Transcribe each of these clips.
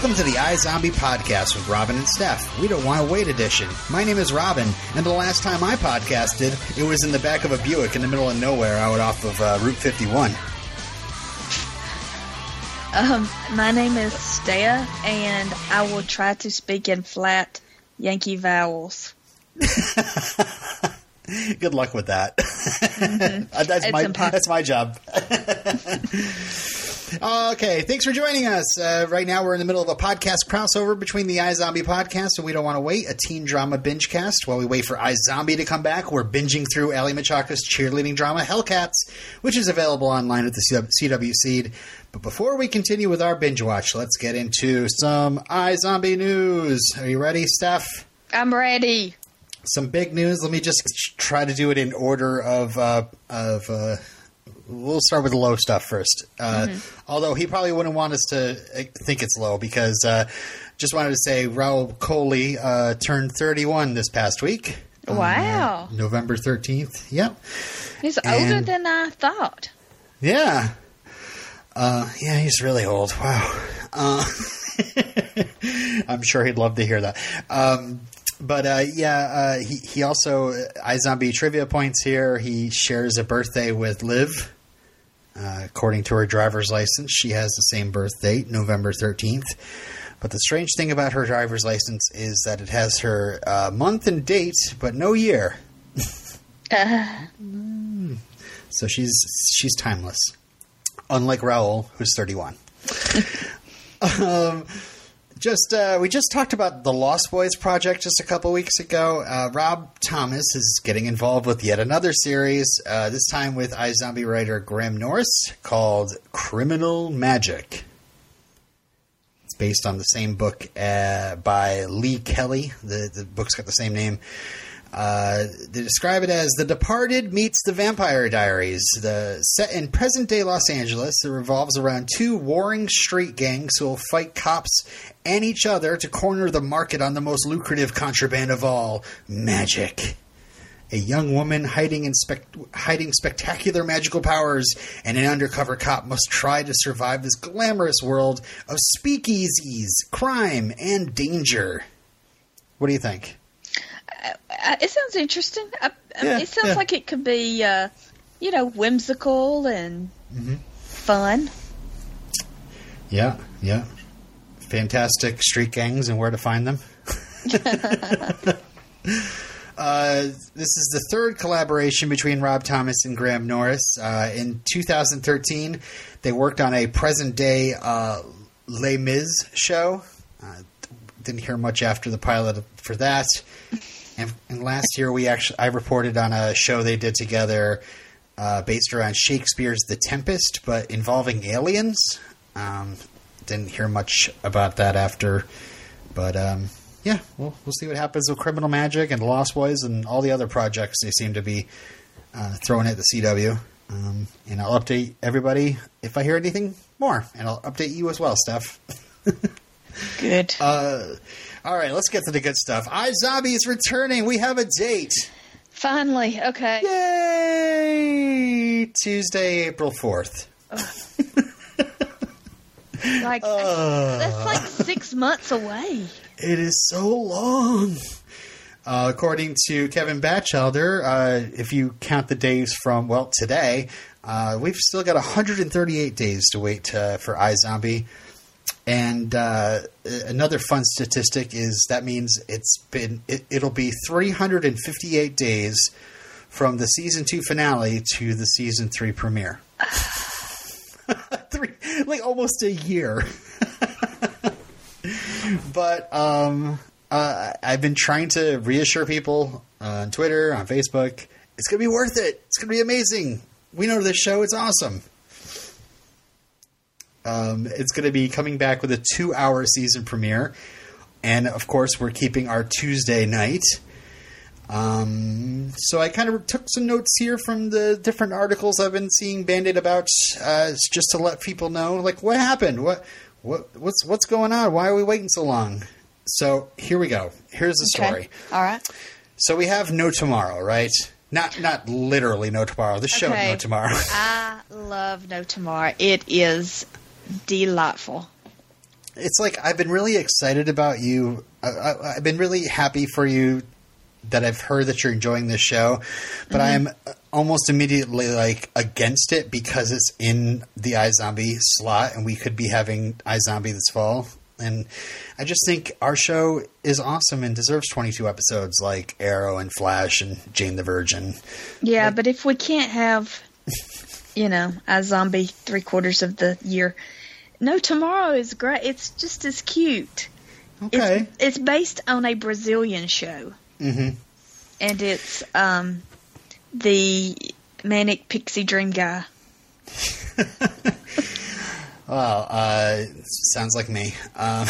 Welcome to the iZombie podcast with Robin and Steph. We don't want to wait edition. My name is Robin, and the last time I podcasted, it was in the back of a Buick in the middle of nowhere out off of uh, Route 51. Um, my name is Steph, and I will try to speak in flat Yankee vowels. Good luck with that. that's It's my impo- that's my job. okay, thanks for joining us. Uh, right now, we're in the middle of a podcast crossover between the iZombie podcast and We Don't Want to Wait, a teen drama binge cast. While we wait for iZombie to come back, we're binging through Aly Michalka's cheerleading drama Hellcats, which is available online at the CW Seed. But before we continue with our binge watch, let's get into some iZombie news. Are you ready, Steph? I'm ready. some big news. Let me just try to do it in order of uh, of. Uh, we'll start with the low stuff first. Uh, Although he probably wouldn't want us to uh, think it's low because uh, just wanted to say Rahul Kohli uh, turned 31 this past week. uh, Wow. November 13th. Yep. He's older And- than I thought. Yeah. Uh, yeah, he's really old. Wow. Uh, I'm sure he'd love to hear that. Um, but uh, yeah, uh, he he also iZombie trivia points here. He shares a birthday with Liv. Uh, according to her driver's license, she has the same birth date, November 13th. But the strange thing about her driver's license is that it has her uh, month and date, but no year. Uh, So she's she's timeless. Unlike Rahul, who's 31. um, just uh, we just talked about the Lost Boys project just a couple weeks ago. Uh, Rob Thomas is getting involved with yet another series. Uh, this time with iZombie writer Graham Norris called Criminal Magic. It's based on the same book uh, by Lee Kelly. The the book's got the same name. Uh, they describe it as The Departed meets The Vampire Diaries. The set in present day Los Angeles, it revolves around two warring street gangs who will fight cops and each other to corner the market on the most lucrative contraband of all magic. A young woman hiding in spec- hiding spectacular magical powers, and an undercover cop must try to survive this glamorous world of speakeasies, crime, and danger. What do you think? Uh, it sounds interesting. Uh, uh, Yeah, it sounds yeah. like it could be, uh, you know, whimsical and Mm-hmm. fun. Yeah, yeah. Fantastic street gangs and where to find them. uh, this is the third collaboration between Rob Thomas and Graham Norris. Uh, in 2013, they worked on a present day uh, Les Mis show. Uh, didn't hear much after the pilot for that. And, and last year, we actually I reported on a show they did together uh, based around Shakespeare's The Tempest, but involving aliens. Um, didn't hear much about that after, but um, yeah, we'll we'll see what happens with Criminal Magic and Lost Boys and all the other projects they seem to be uh, throwing at the CW. Um, and I'll update everybody if I hear anything more, and I'll update you as well, Steph. Good. Uh, all right, let's get to the good stuff. iZombie is returning. We have a date. Finally, okay. Yay! Tuesday, April 4th. Like Uh. that's like six months away. It is so long. Uh, according to Kevin Batchelder, uh, if you count the days from, well, today, uh, we've still got 138 days to wait uh, for iZombie. And uh, another fun statistic is that means it's been it, it'll be 358 days from the season two finale to the season three premiere. Three, like almost a year. but um, uh, I've been trying to reassure people on Twitter, on Facebook, it's to be worth it. It's to be amazing. We know this show; it's awesome. Um, it's going to be coming back with a two-hour season premiere, and of course, we're keeping our Tuesday night. Um, so I kind of took some notes here from the different articles I've been seeing bandied about, uh, just to let people know, like, what happened? What, what, what's, what's going on? Why are we waiting so long? So here we go. Here's the Okay. story. All right. So we have no tomorrow, right? Not, not literally no tomorrow. The show Okay. no tomorrow. I love No Tomorrow. It is delightful. it's like I've been really excited about you. I, I, I've been really happy for you that I've heard that you're enjoying this show, but mm-hmm. I am almost immediately like against it because it's in the iZombie slot, and we could be having iZombie this fall. And I just think our show is awesome and deserves 22 episodes like Arrow and Flash and Jane the Virgin. Yeah, but if we can't have, you know, iZombie three quarters of the year, no, tomorrow is great. It's just as cute. Okay. It's, it's based on a Brazilian show, Mm-hmm. and it's um, the manic pixie dream guy. Well, uh, sounds like me. Um,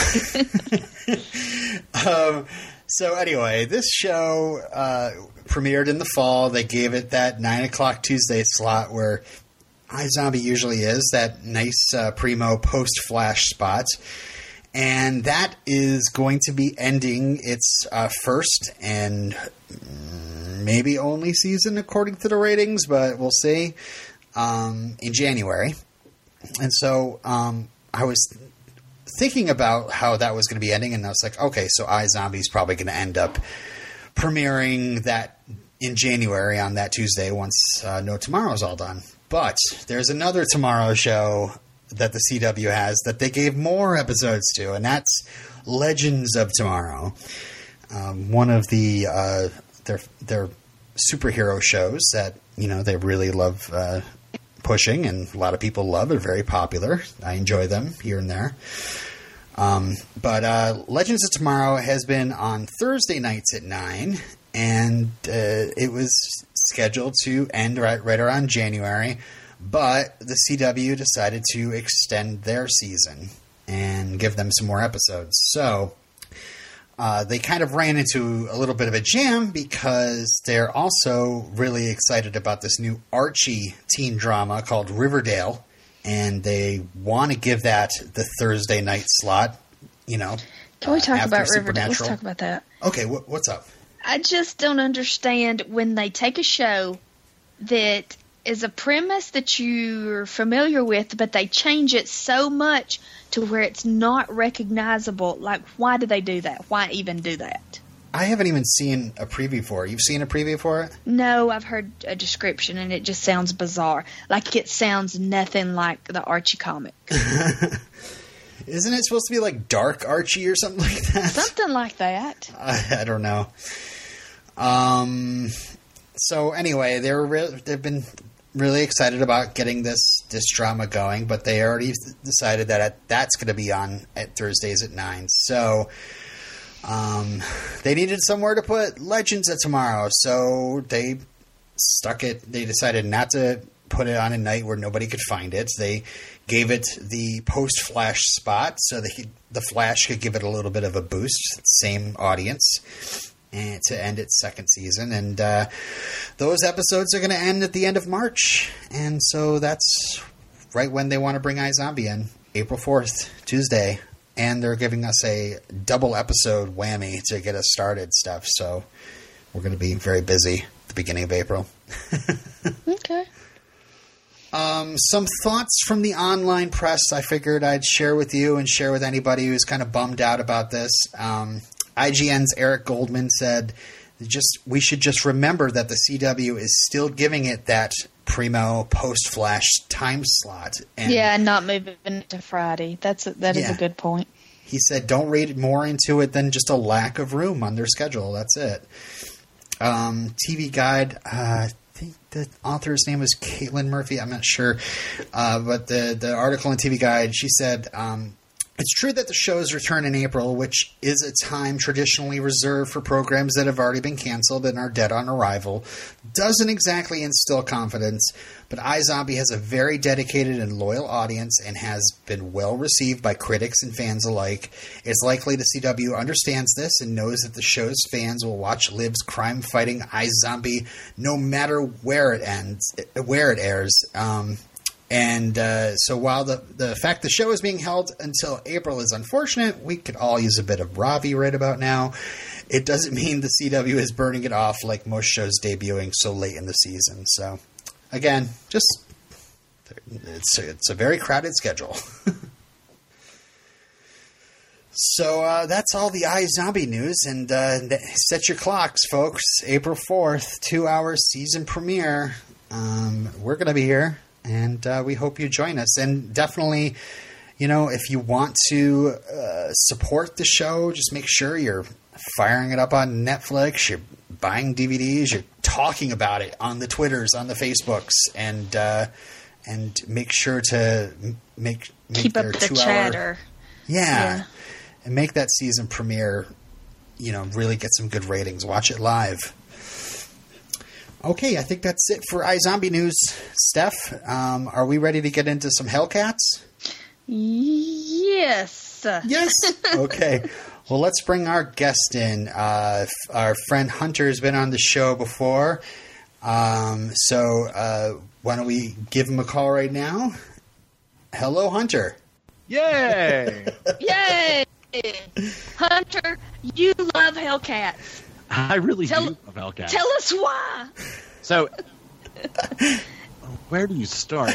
um, so anyway, this show uh, premiered in the fall. They gave it that nine o'clock Tuesday slot where iZombie usually is that nice uh, primo post flash spot, and that is going to be ending its uh, first and maybe only season according to the ratings, but we'll see um, in January. And so um, I was thinking about how that was going to be ending, and I was like, okay, so iZombie is probably going to end up premiering that in January on that Tuesday once uh, No Tomorrow's all done. But there's another Tomorrow show that the CW has that they gave more episodes to, and that's Legends of Tomorrow. Um, one of the uh, their their superhero shows that you know they really love uh, pushing, and a lot of people love. They're very popular. I enjoy them here and there. Um, but uh, Legends of Tomorrow has been on Thursday nights at nine, and uh, it was scheduled to end right right around January. But the CW decided to extend their season and give them some more episodes. So uh, they kind of ran into a little bit of a jam because they're also really excited about this new Archie teen drama called Riverdale, and they want to give that the Thursday night slot. You know, Can we uh, talk after about Riverdale? Let's talk about that. Okay, wh- what's up? I just don't understand when they take a show that is a premise that you're familiar with, but they change it so much to where it's not recognizable. Like, why do they do that? Why even do that? I haven't even seen a preview for it. You've seen a preview for it? No, I've heard a description and it just sounds bizarre. Like it sounds nothing like the Archie comic. Isn't it supposed to be like Dark Archie or something like that? Something like that. I, I don't know. Um. So anyway, they're re- they've been really excited about getting this this drama going, but they already decided that that's going to be on at Thursdays at nine. So. Um, they needed somewhere to put Legends of Tomorrow, so they stuck it. They decided not to put it on a night where nobody could find it. They gave it the post Flash spot so that he, the Flash could give it a little bit of a boost. Same audience. And to end its second season, and uh, those episodes are going to end at the end of March, and so that's right when they want to bring iZombie in, April fourth, Tuesday, and they're giving us a double episode whammy to get us started. Stuff, so we're going to be very busy at the beginning of April. Okay. Um, some thoughts from the online press I figured I'd share with you and share with anybody who's kind of bummed out about this. Um, IGN's Eric Goldman said, "Just we should just remember that the CW is still giving it that primo post flash time slot." And Yeah, not moving it to Friday. That's a, that is Yeah. a good point. he said, "Don't read more into it than just a lack of room on their schedule. That's it." Um, TV Guide. Uh, I think the author's name was Caitlin Murphy. I'm not sure, uh, but the the article in TV Guide she said. Um, it's true that the shows return in April, which is a time traditionally reserved for programs that have already been canceled and are dead on arrival. Doesn't exactly instill confidence, but iZombie has a very dedicated and loyal audience and has been well received by critics and fans alike. It's likely the CW understands this and knows that the show's fans will watch Liv's crime-fighting iZombie no matter where it ends, where it airs. Um, and uh, so while the, the fact the show is being held until April is unfortunate, we could all use a bit of Ravi right about now. It doesn't mean the CW is burning it off like most shows debuting so late in the season. So again, just it's it's a very crowded schedule. So uh, that's all the iZombie news, and uh, set your clocks, folks. April fourth, two hour season premiere. Um, we're going to be here, and uh, we hope you join us. And definitely, you know, if you want to uh, support the show, just make sure you're firing it up on Netflix. You're buying DVDs. You're talking about it on the Twitters, on the Facebooks, and uh, and make sure to make, make Keep up the chatter. yeah. Yeah. And make that season premiere, you know, really get some good ratings. Watch it live. Okay, I think that's it for iZombie News. Steph, um, are we ready to get into some Hellcats? Yes. Yes. okay. Well, let's bring our guest in. Uh, our friend Hunter's been on the show before. Um, so uh, why don't we give him a call right now? Hello, Hunter. Yay! Yay! Hunter, you love Hellcats. I really Tell- do love Hellcat. Tell us why. so, where do you start?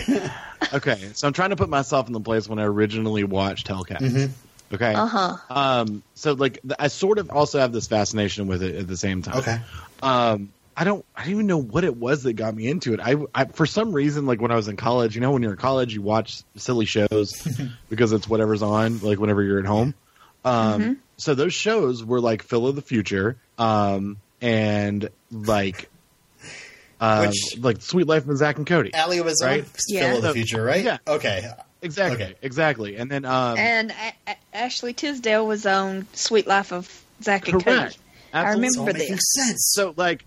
Okay, so I'm trying to put myself in the place when I originally watched Hellcat. Mhm. Okay. Uh huh. Um. So, like, I sort of also have this fascination with it at the same time. Okay. Um. I don't. I don't even know what it was that got me into it. I, I for some reason, like when I was in college, you know, when you're in college, you watch silly shows because it's whatever's on, like whenever you're at home. Um, Mhm. So those shows were like Phil of the Future, um, and like, uh, Which- like Sweet Life of Zach and Cody. Aly was Right? on Yeah. Phil of the Future, right? Yeah. Okay. Exactly, Okay. exactly. And then, um, And a- a- Ashley Tisdale was on Sweet Life of Zach and correct. Cody. I Absolutely. It's all remember making this. sense. So like,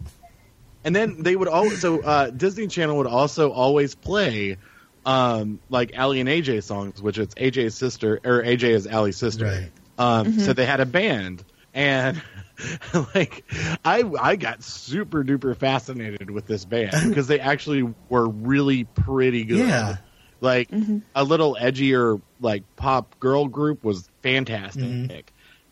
and then they would always so uh, Disney Channel would also always play um, like Aly and AJ songs, which it's AJ's sister or AJ is Aly's sister. Right. Um, So they had a band, and like I I got super duper fascinated with this band because they actually were really pretty good. Yeah. Like Mhm. a little edgier like pop girl group was fantastic. Mhm.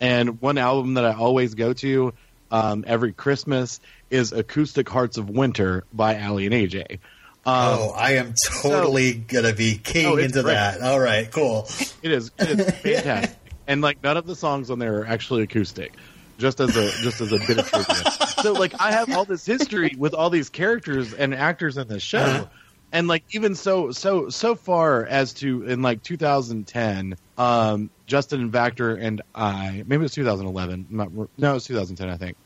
And one album that I always go to um, every Christmas is Acoustic Hearts of Winter by Aly and AJ. Um, oh, I am totally gonna be keying Oh, into great. that. All right, cool. It is it is fantastic. And like none of the songs on there are actually acoustic. Just as a just as a bit of trivia. So like I have all this history with all these characters and actors in this show. Uh-huh. And like even so so so far as to in like 2010, um, Justin Vactor and I maybe it was 2011. I'm not, no, it was 2010 I think.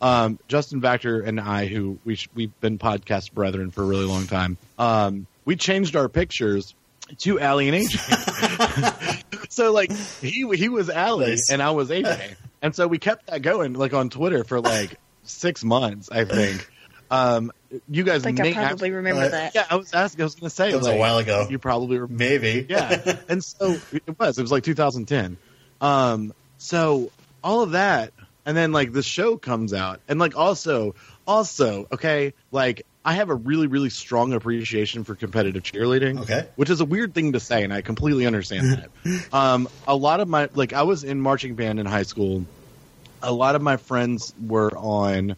Um, Justin Vactor and I, who we sh- we've been podcast brethren for a really long time, um, we changed our pictures to Aly and AJ. so like he he was Aly Nice. and I was AJ, and so we kept that going like on Twitter for like six months, I think. Um, you guys I think may I probably remember uh, that. yeah, I was asking. I was going to say It was a while ago. You probably remember. Maybe. Yeah, and so it was. It was like 2010. Um, so all of that, and then like the show comes out, and like also, also, okay, like I have a really, really strong appreciation for competitive cheerleading. Okay. which is a weird thing to say, and I completely understand that. um, a lot of my like I was in marching band in high school. A lot of my friends were on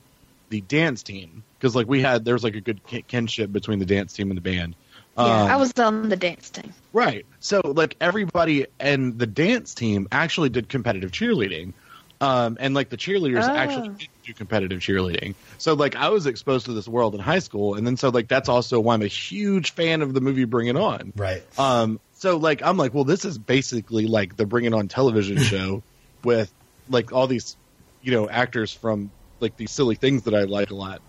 the dance team because like we had there was like a good kin- kinship between the dance team and the band. Yeah, Um, I was on the dance team. Right. So like everybody and the dance team actually did competitive cheerleading. Um, and like the cheerleaders Oh. actually did do competitive cheerleading. So like I was exposed to this world in high school and then so like that's also why I'm a huge fan of the movie Bring It On. Right. Um, so like I'm like, well, this is basically like the Bring It On television show with like all these, you know, actors from like these silly things that I like a lot.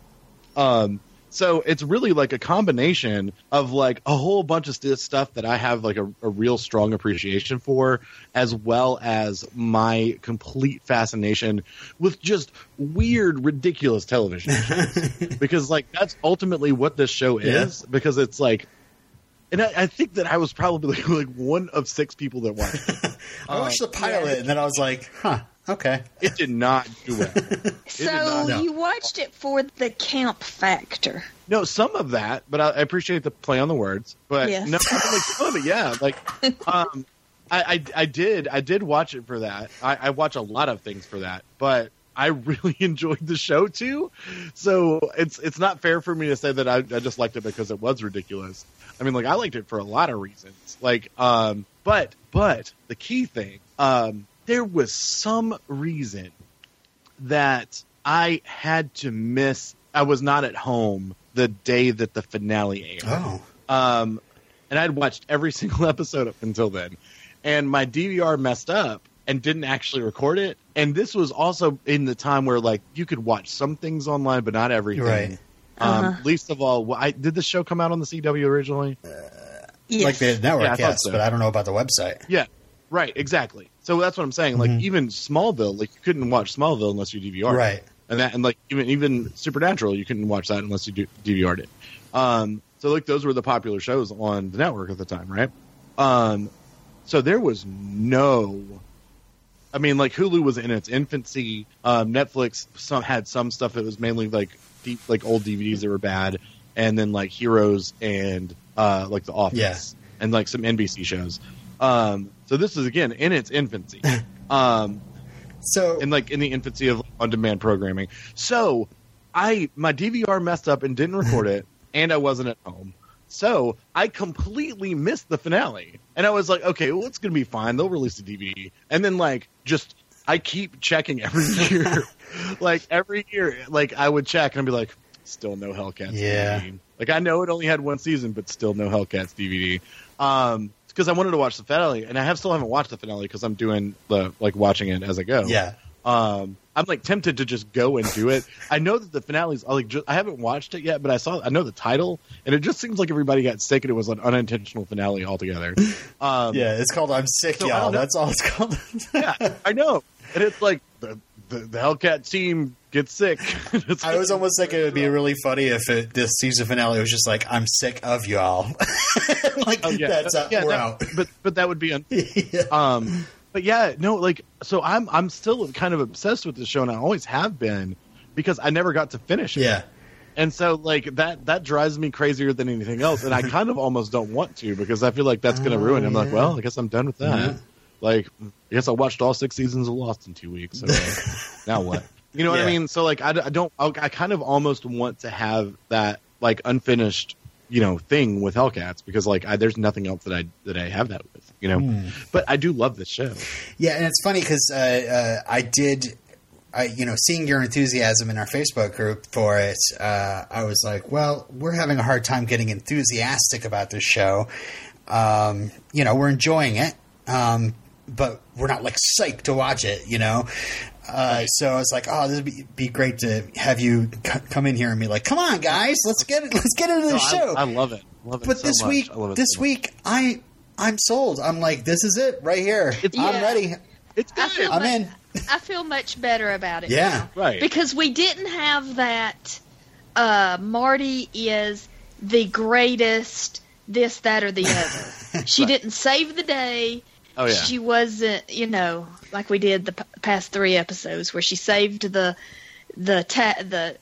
Um, so it's really like a combination of like a whole bunch of st- stuff that I have like a, a real strong appreciation for, as well as my complete fascination with just weird, ridiculous television shows. because like that's ultimately what this show Yeah. is. Because it's like and I, I think that I was probably like, like one of six people that watched. it. I watched the uh, pilot yeah. and then I was like, huh, okay. It did not do well. So not, no. you watched it for the camp factor. No, some of that, but I, I appreciate the play on the words. But Yes. no, like some of it, yeah. Like, um, I, I, I did, I did watch it for that. I, I watch a lot of things for that, but I really enjoyed the show too. So it's, it's not fair for me to say that I, I just liked it because it was ridiculous. I mean, like I liked it for a lot of reasons. Like, um, but, but the key thing, um, there was some reason that I had to miss. I was not at home the day that the finale aired. Oh. Um, and I'd watched every single episode up until then, and my DVR messed up and didn't actually record it. And this was also in the time where like you could watch some things online, but not everything. Right. Um, Uh-huh. Least of all, I, did the show come out on the CW originally? Yes. Like the network, Yeah, I yes, so. but I don't know about the website. Yeah, right, exactly. So that's what I'm saying. Like Mhm. even Smallville, like you couldn't watch Smallville unless you DVR. Right. and that and like even even Supernatural, you couldn't watch that unless you DVR'd it. Um, so like those were the popular shows on the network at the time, right? Um, so there was no. I mean, like Hulu was in its infancy. Um, Netflix some had some stuff that was mainly like deep, like old DVDs that were bad, and then like Heroes and uh, like The Office, Yeah. and like some NBC shows. Um, so this is again in its infancy. Um, So in like in the infancy of on-demand programming. So I my DVR messed up and didn't record it, and I wasn't at home. So I completely missed the finale, and I was like, okay, well, it's gonna be fine. They'll release the DVD, and then like just I keep checking every year, like every year, like I would check and I'd be like, still no Hellcats Yeah. DVD. Like I know it only had one season, but still no Hellcats DVD. Um, because I wanted to watch the finale, and I have still haven't watched the finale because I'm doing the like watching it as I go. yeah, Um, I'm like tempted to just go and do it. I know that the finale's like just, I haven't watched it yet, but I saw I know the title, and it just seems like everybody got sick and it was an unintentional finale altogether. Um, yeah. It's called "I'm Sick, So y'all." That's all it's called. yeah, I know, and it's like the the, the Hellcat team gets sick. I was almost thinking it would be really funny if it, this season finale was just like, "I'm sick of y'all." like Oh, yeah. that's uh, yeah, we're that- out. but but that would be un- yeah. um but yeah no like so i'm i'm still kind of obsessed with this show and i always have been because i never got to finish it yeah, and so like that that drives me crazier than anything else and i kind of almost don't want to because i feel like that's going to Oh, ruin it i'm like well i guess i'm done with that Yeah. Like i guess i watched all six seasons of lost in two weeks so uh, now what you know what Yeah. i mean so like I, d- I don't I, I kind of almost want to have that like unfinished you know thing with hellcats because like I, there's nothing else that i that i have that with you know Hmm. but i do love this show Yeah, and it's funny because uh, uh, I did, I you know, seeing your enthusiasm in our Facebook group for it, uh, I was like, well, we're having a hard time getting enthusiastic about this show. Um, you know, we're enjoying it, um, but we're not like psyched to watch it. You know. Uh, so I was like, "Oh, this would be, be great to have you c- come in here and be like, come on, guys, let's get it, let's get into the No, show." I, I love it love it but so this much. week, I love it this so week, I I'm sold. I'm like, this is it right here. It's- I'm Yeah. ready. it's I good feel I'm mu- in. I feel much better about it. Yeah. right Because we didn't have that uh, Marty is the greatest this, that, or the other. She Right. didn't save the day. Oh yeah She wasn't, you know, like we did the p- past three episodes where she saved the the ta- the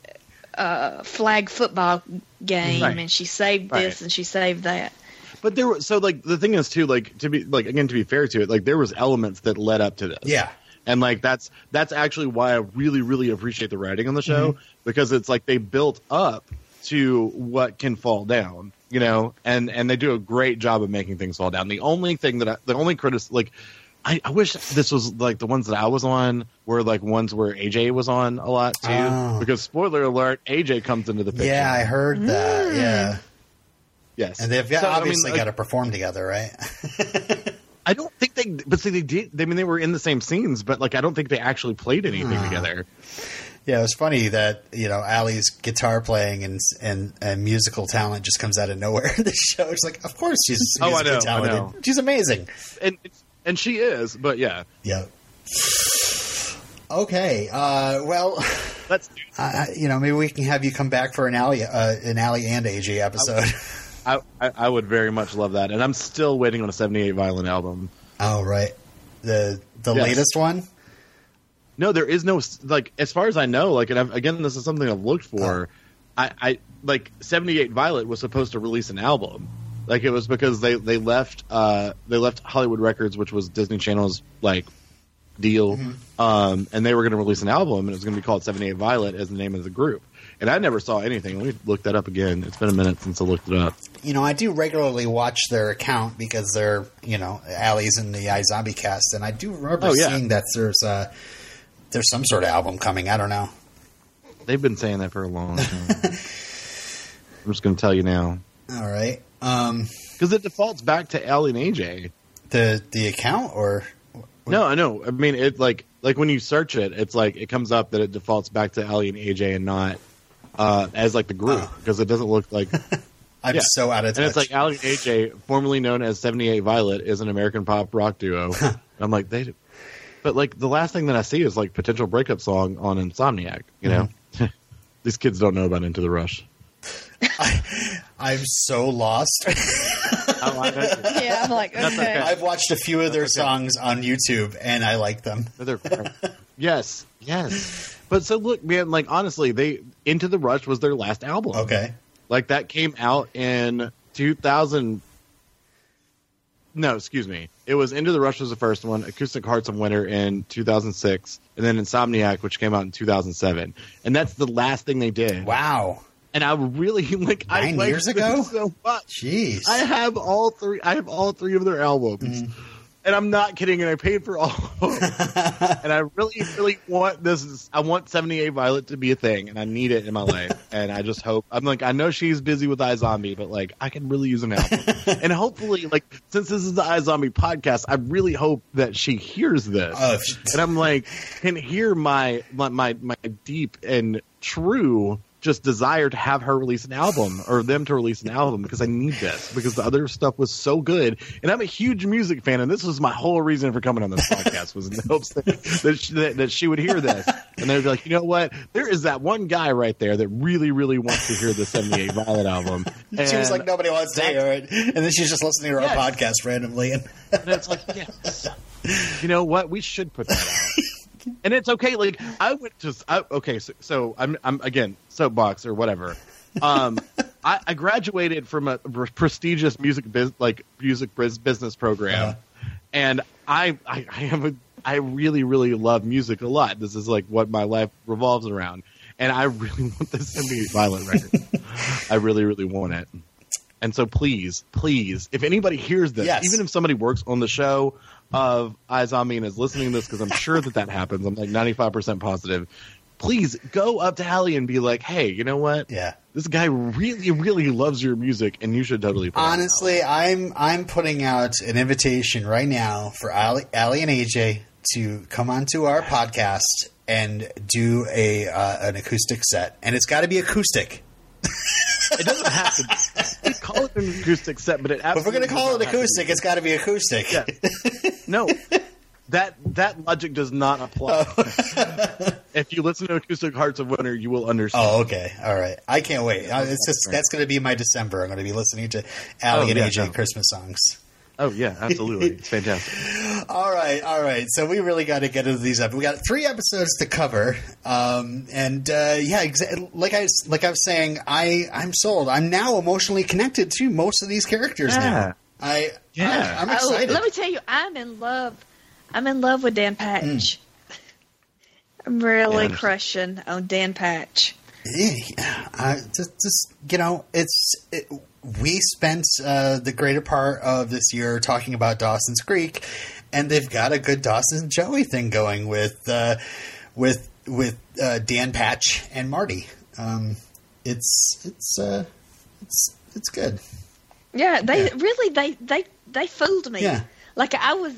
uh, flag football game Right. and she saved this Right. and she saved that. But there was so like the thing is too like to be like again to be fair to it like there was elements that led up to this. Yeah. And like that's that's actually why I really really appreciate the writing on the show because it's like they built up to what can fall down, you know, and and they do a great job of making things fall down. The only thing that I, the only critic like I, I wish this was like the ones that I was on were like ones where AJ was on a lot too Oh. because spoiler alert AJ comes into the picture. Yeah, I heard that. Yeah. yes. And they've So, I mean, obviously like, got to perform together, right? I don't think they, but see, they did. I mean, they were in the same scenes, but like, I don't think they actually played anything Ah. together. Yeah, it was funny that, you know, Aly's guitar playing and and, and musical talent just comes out of nowhere in the show. It's like, of course she's Oh, I musically know, I talented. know. She's amazing. And and she is, but yeah, Yeah. Okay. Uh, well, that's. I, I- you know, maybe we can have you come back for an Aly, uh, an Aly and AJ episode. I, I I would very much love that, and I'm still waiting on a '78 Violet album. oh, right. The the Yes. latest one. No, there is no like, as far as I know, like, and I've, again, this is something I've looked for. I, I like '78 Violet was supposed to release an album. Like it was because they they left uh they left Hollywood Records, which was Disney Channel's like deal, um, and they were going to release an album, and it was going to be called Seventy Eight Violet as the name of the group. And I never saw anything. Let me look that up again. It's been a minute since I looked it up. You know, I do regularly watch their account because they're, you know, Aly's in the iZombie cast, and I do remember Oh, yeah. seeing that there's uh, there's some sort of album coming. I don't know. They've been saying that for a long time. I'm just going to tell you now All right. Um, because it defaults back to Aly and AJ. the the account or No, I know. I mean, it like like when you search it, it's like it comes up that it defaults back to Aly and AJ and not uh, as like the group Oh. because it doesn't look like. I'm Yeah. so out of touch. it's like Aly and AJ, formerly known as Seventy Eight Violet, is an American pop rock duo. I'm like they, but like the last thing that I see is like potential breakup song on Insomniac. You know, these kids don't know about Into the Rush. I'm so lost. Oh, I know. Yeah, I'm like, That's okay. okay. I've watched a few of their okay. songs on YouTube, and I like them. Yes, yes. But so look, man. Like honestly, they Into the Rush was their last album. Okay. Like that came out in 2000. No, excuse me. It was Into the Rush was the first one. Acoustic Hearts of Winter in 2006, and then Insomniac, which came out in 2007. And that's the last thing they did. Wow. And I really like. I Nine liked years ago? so much. Jeez. I have all three. I have all three of their albums, mm-hmm. And I'm not kidding. And I paid for all. Of them. and I really, really want this. I want 78 Violet to be a thing, and I need it in my life. and I just hope. I'm like, I know she's busy with iZombie, but like, I can really use an album. and hopefully, like, since this is the iZombie podcast, I really hope that she hears this. Oh, and I'm like, can hear my my my, my deep and true just desire to have her release an album or them to release an album because I need this because the other stuff was so good and I'm a huge music fan and this was my whole reason for coming on this podcast was in the hopes that that she, that, that she would hear this and they'd be like you know what there is that one guy right there that really really wants to hear the 78 Violet album she was like, nobody wants to hear it. And then she's just listening to our Yes. podcast randomly. And And it's like, yes. You know what? We should put that out. And it's okay. Like I went to I, okay, so, so I'm I'm again soapbox or whatever. Um, I, I graduated from a prestigious music biz, like music biz, business program, Uh-huh. and I I, I am a, I really really love music a lot. This is like what my life revolves around, and I really want this to be Violet record. I really really want it. And so please, please, if anybody hears this, Yes. even if somebody works on the show of iZombie and is listening to this, because I'm sure that that happens, I'm like 95% positive. Please go up to Hallie and be like, hey, you know what? yeah. This guy really, really loves your music, and you should totally. Put it out." Honestly, I'm I'm putting out an invitation right now for Aly, Aly and AJ to come onto our podcast and do a uh, an acoustic set, and it's got to be acoustic. It doesn't have to. We call it an acoustic set, but it. If we're going to call it does not have to be. acoustic, it's got to be acoustic. Yeah. No, that that logic does not apply. Oh. if you listen to Acoustic Hearts of Winter, you will understand. Oh, okay. All right. I can't wait. It's just that's going to be my December. I'm going to be listening to Aly Oh, and yeah, AJ no. Christmas songs. Oh yeah, absolutely, it's fantastic. All right, all right. So we really got to get into these up. We got three episodes to cover, um, and uh, yeah, exa- like I like I was saying, I I'm sold. I'm now emotionally connected to most of these characters Yeah. now. I Yeah. I, am Oh, excited. let me tell you, I'm in love. I'm in love with Dan Patch. I'm really Yeah. crushing on Dan Patch. Yeah, I, just, just you know, it's it, we spent uh, the greater part of this year talking about Dawson's Creek, and they've got a good Dawson and Joey thing going with uh, with with uh, Dan Patch and Marty. Um, it's it's uh, it's it's good. Yeah, they Yeah. really they they they fooled me. Yeah. Like I was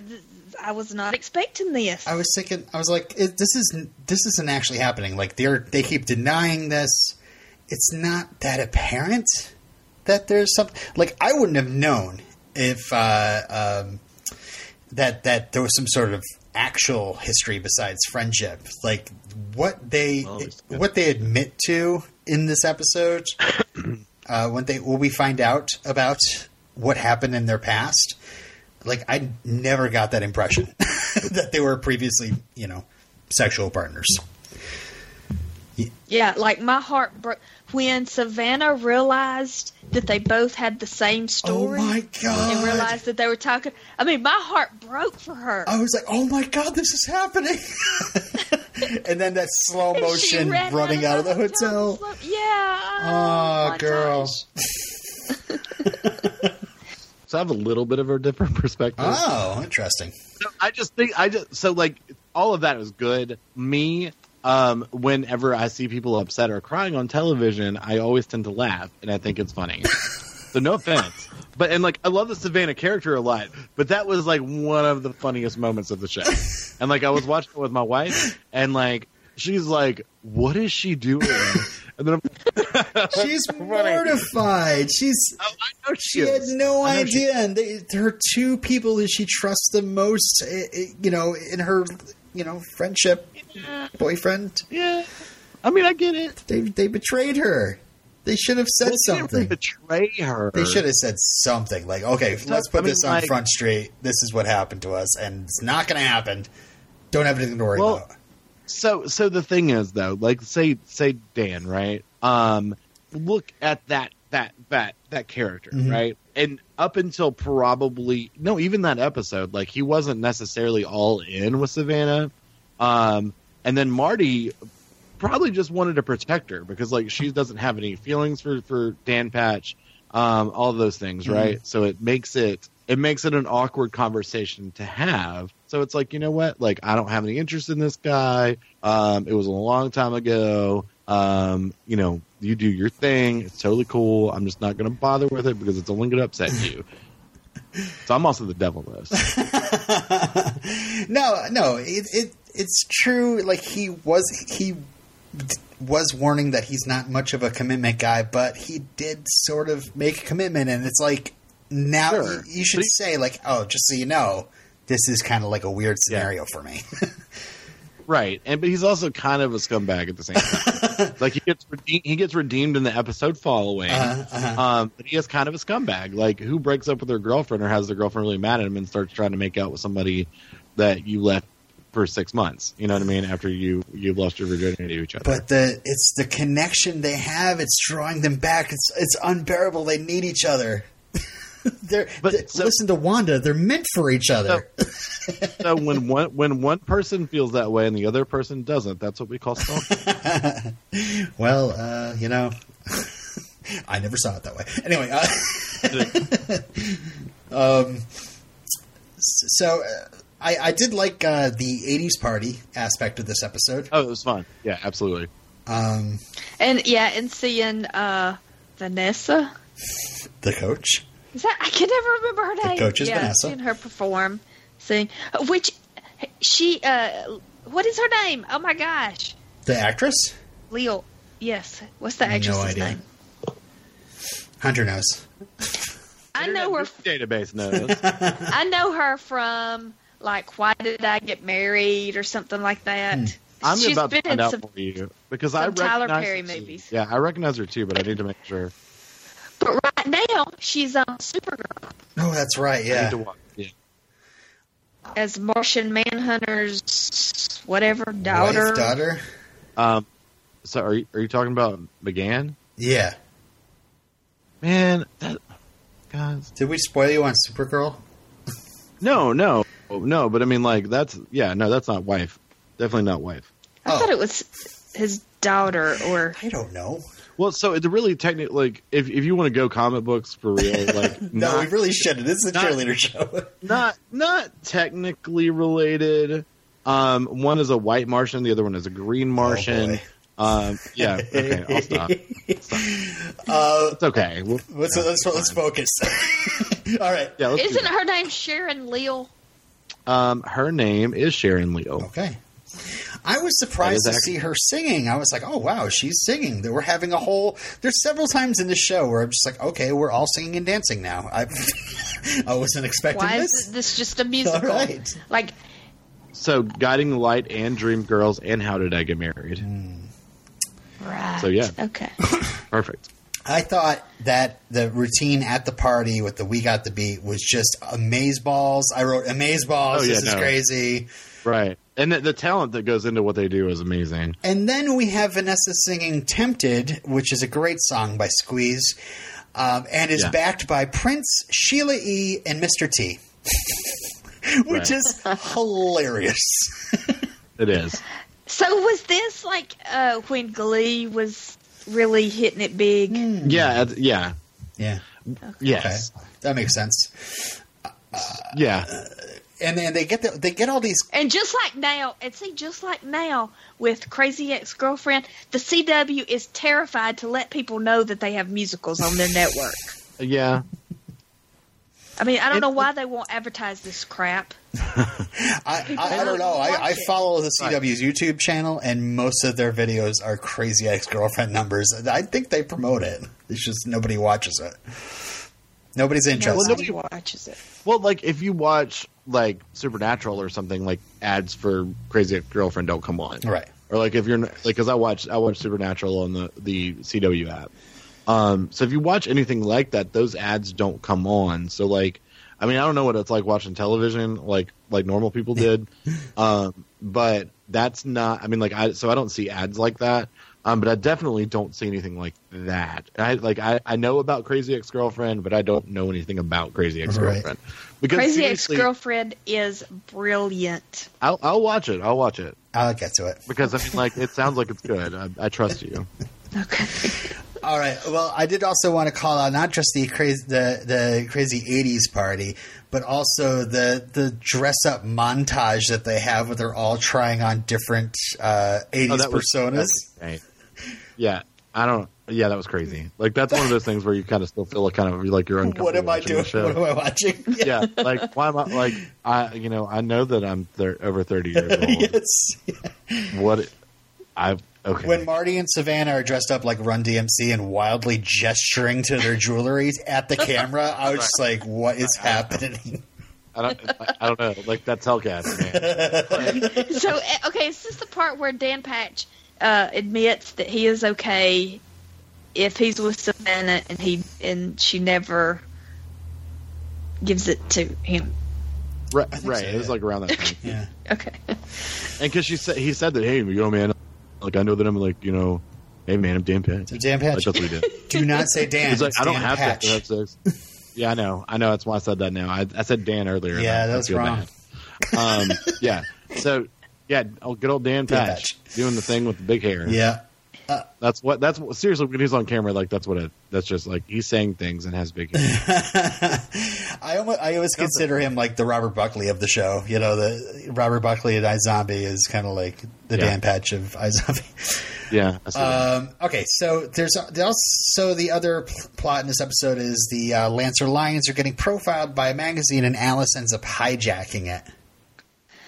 I was not expecting this. I was thinking, I was like, it, this is this isn't actually happening. Like they're they keep denying this. It's not that apparent that there's something. Like I wouldn't have known if uh, um, that that there was some sort of actual history besides friendship. Like what they Well, what they admit to in this episode. uh, when they when we find out about what happened in their past like I never got that impression that they were previously, you know, sexual partners. Yeah, like my heart broke when Savannah realized that they both had the same Oh story my and realized that they were talking. I mean, my heart broke for her. I was like, "Oh my god, this is happening!" and then that slow motion running out of the hotel. slow- Yeah. Ah, oh, my girl. So I have a little bit of a different perspective. Oh, interesting. So I just think I just so like all of that was good. Me, um, whenever I see people upset or crying on television, I always tend to laugh, and I think it's funny. so no offense, but and like I love the Savannah character a lot, but that was like one of the funniest moments of the show. And like I was watching it with my wife, and like she's like, "What is she doing?" And then I'm, She's mortified. She's Oh, she she had no I know she- idea, and they, her two people that she trusts the most, eh, eh, you know, in her, you know, friendship, boyfriend, yeah, I mean I get it. they they betrayed her. They should have said they something. betray her. They should have said something like, "Okay, let's put I mean, this on like- Front Street. This is what happened to us, and it's not going to happen. Don't have anything to worry Well, about." So so the thing is though, like say say Dan, right? Um look at that that that that character, Mhm. right? And up until probably no, even that episode, like he wasn't necessarily all in with Savannah. Um and then Marty probably just wanted to protect her because like she doesn't have any feelings for for Dan Patch, um, all of those things, Mhm. right? So it makes it it makes it an awkward conversation to have. So it's like, you know what? Like I don't have any interest in this guy. Um, it was a long time ago. Um, you know, you do your thing. It's totally cool. I'm just not going to bother with it because it's only going to upset you. so I'm also the devil in this. no, no, it, it it's true. Like he was he was warning that he's not much of a commitment guy, but he did sort of make a commitment, and it's like now Sure. you, you should say like, oh, just so you know, this is kind of like a weird scenario for me. Right, and but he's also kind of a scumbag at the same time. Like he gets redeemed, he gets redeemed in the episode following, Uh-huh, uh-huh. um, but he is kind of a scumbag. Like who breaks up with their girlfriend or has their girlfriend really mad at him and starts trying to make out with somebody that you left for six months? You know what I mean? After you you've lost your virginity to each other. But the it's the connection they have. It's drawing them back. It's it's unbearable. They need each other. They're But th- so- listen to Wanda. They're meant for each other. so when one when one person feels that way and the other person doesn't, that's what we call stalking. well, uh, you know, I never saw it that way. Anyway, uh, um, so uh, I I did like uh, the '80s party aspect of this episode. oh, it was fun. Yeah, absolutely. Um, And yeah, and seeing uh, Vanessa. the coach. Is that I can never remember her name. The name. coach is yeah, Vanessa. Seeing her perform, sing, which she uh, what is her name? Oh my gosh, The actress? Leo. Yes, what's the No idea. name? Hunter knows. I know her. database knows. I know her from like Why Did I Get Married or something like that. Hmm. I'm She's about to been find in out some- for you because I some Tyler Perry her movies. Yeah, I recognize her too, but I need to make sure. But right now she's on Supergirl Oh, that's right. I need Yeah. to watch. Yeah. as Martian Manhunter's whatever daughter. Wife, daughter. Um, so are you, are you talking about M'gann? Yeah. Man, that guys. Did we spoil you on Supergirl? No, no, no. But I mean, like that's yeah, no, that's not wife. Definitely not wife. I Oh. thought it was his daughter or I don't know. Well, so the really technical, like if if you want to go comic books for real, like No, not, we really shouldn't. This is a not- cheerleader show. not not technically related. Um, one is a white Martian, the other one is a green Martian. boy. um, yeah, okay, I'll stop. Uh, It's okay. We'll, let's, let's let's focus. All right. yeah, let's isn't her name Sharon Leal? Um, her name is Sharon Leal. Okay. I was surprised to see her singing. I was like, "Oh wow, she's singing." That we're having a whole. There's several times in the show where I'm just like, "Okay, we're all singing and dancing now." I I wasn't expecting Why this. is this just a musical? right. Like So, Guiding the Light and Dream Girls and How Did I Get Married? Hmm. right. So, yeah. Okay. Perfect. I thought that the routine at the party with the "We Got the Beat" was just amaze balls. I wrote amaze balls. Oh, yeah, this is no. crazy. Right. and the, the talent that goes into what they do is amazing. And then we have Vanessa singing "Tempted," which is a great song by Squeeze, um, and is Yeah. backed by Prince, Sheila E., and Mr. T, which is hilarious. It is. So was this like uh, when Glee was really hitting it big? Yeah, it- yeah, yeah, yes, okay, that makes sense. yeah. And then they get the, they get all these And just like now, and see, just like now with Crazy Ex Girlfriend, the CW is terrified to let people know that they have musicals on their network. Yeah, I mean, I don't It- know why they won't advertise this crap. I, I, I don't know. I, I follow the CW's YouTube channel, and most of their videos are crazy ex girlfriend numbers. I think they promote it. It's just nobody watches it. Nobody's interested. Nobody watches it. Well, like if you watch like Supernatural or something, like ads for Crazy Ex-Girlfriend don't come on, right. Or like if you're like, because I watch I watch Supernatural on the the CW app. Um, so if you watch anything like that, those ads don't come on. So like, I mean, I don't know what it's like watching television, like like normal people did, um, but that's not. I mean, like I so I don't see ads like that. Um, but I definitely don't see anything like that. I like I, I know about Crazy Ex Girlfriend, but I don't know anything about Crazy Ex Girlfriend. Because Crazy Ex Girlfriend is brilliant. I'll, I'll watch it. I'll watch it I'll get to it. because I mean, like it sounds like it's good. I, I trust you. Okay. All right. Well, I did also want to call out not just the crazy the the crazy '80s party, but also the the dress up montage that they have where they're all trying on different uh, '80s Oh, that was- personas. that's. Yeah, I don't. Yeah, that was crazy. Like that's one of those things where you kind of still feel like kind of like you're uncomfortable. what am I doing? What am I watching? yeah, like why am I like I? You know, I know that I'm thir- over thirty years old. yes. What? I okay. When Marti and Savannah are dressed up like Run DMC and wildly gesturing to their jewelry at the camera, I was just like, "What is happening?" I don't. I, I don't know. Like that's Hellcat, man. so eh, okay, is this the part where Dan Patch uh, admits that he is okay if he's with Savannah and he and she never gives it to him? Right. Right. so, it was like around that time. Yeah. Okay. And because she said he said that, hey, you know, man, like I know that I'm like, you know, hey, man, I'm Dan Patch. So Dan Patch. Like that's what he did. Do not say Dan. He's like, it's I don't Dan have Patch. to have sex. Yeah, I know. I know. That's why I said that now. I, I said Dan earlier. Yeah, I- I that's wrong. Um, yeah. So, yeah, oh, good old Dan Dan Patch, Patch. doing the thing with the big hair. Yeah. That's what. That's what, seriously when he's on camera. Like that's what it. That's just like he's saying things and has big hair. I almost, I always consider him like the Robert Buckley of the show. You know, the Robert Buckley at iZombie is kind of like the Yeah. Dan Patch of iZombie. yeah. I see that. Um, okay, so there's there's also the other pl- plot in this episode is the uh, Lancer Lions are getting profiled by a magazine, and Alice ends up hijacking it.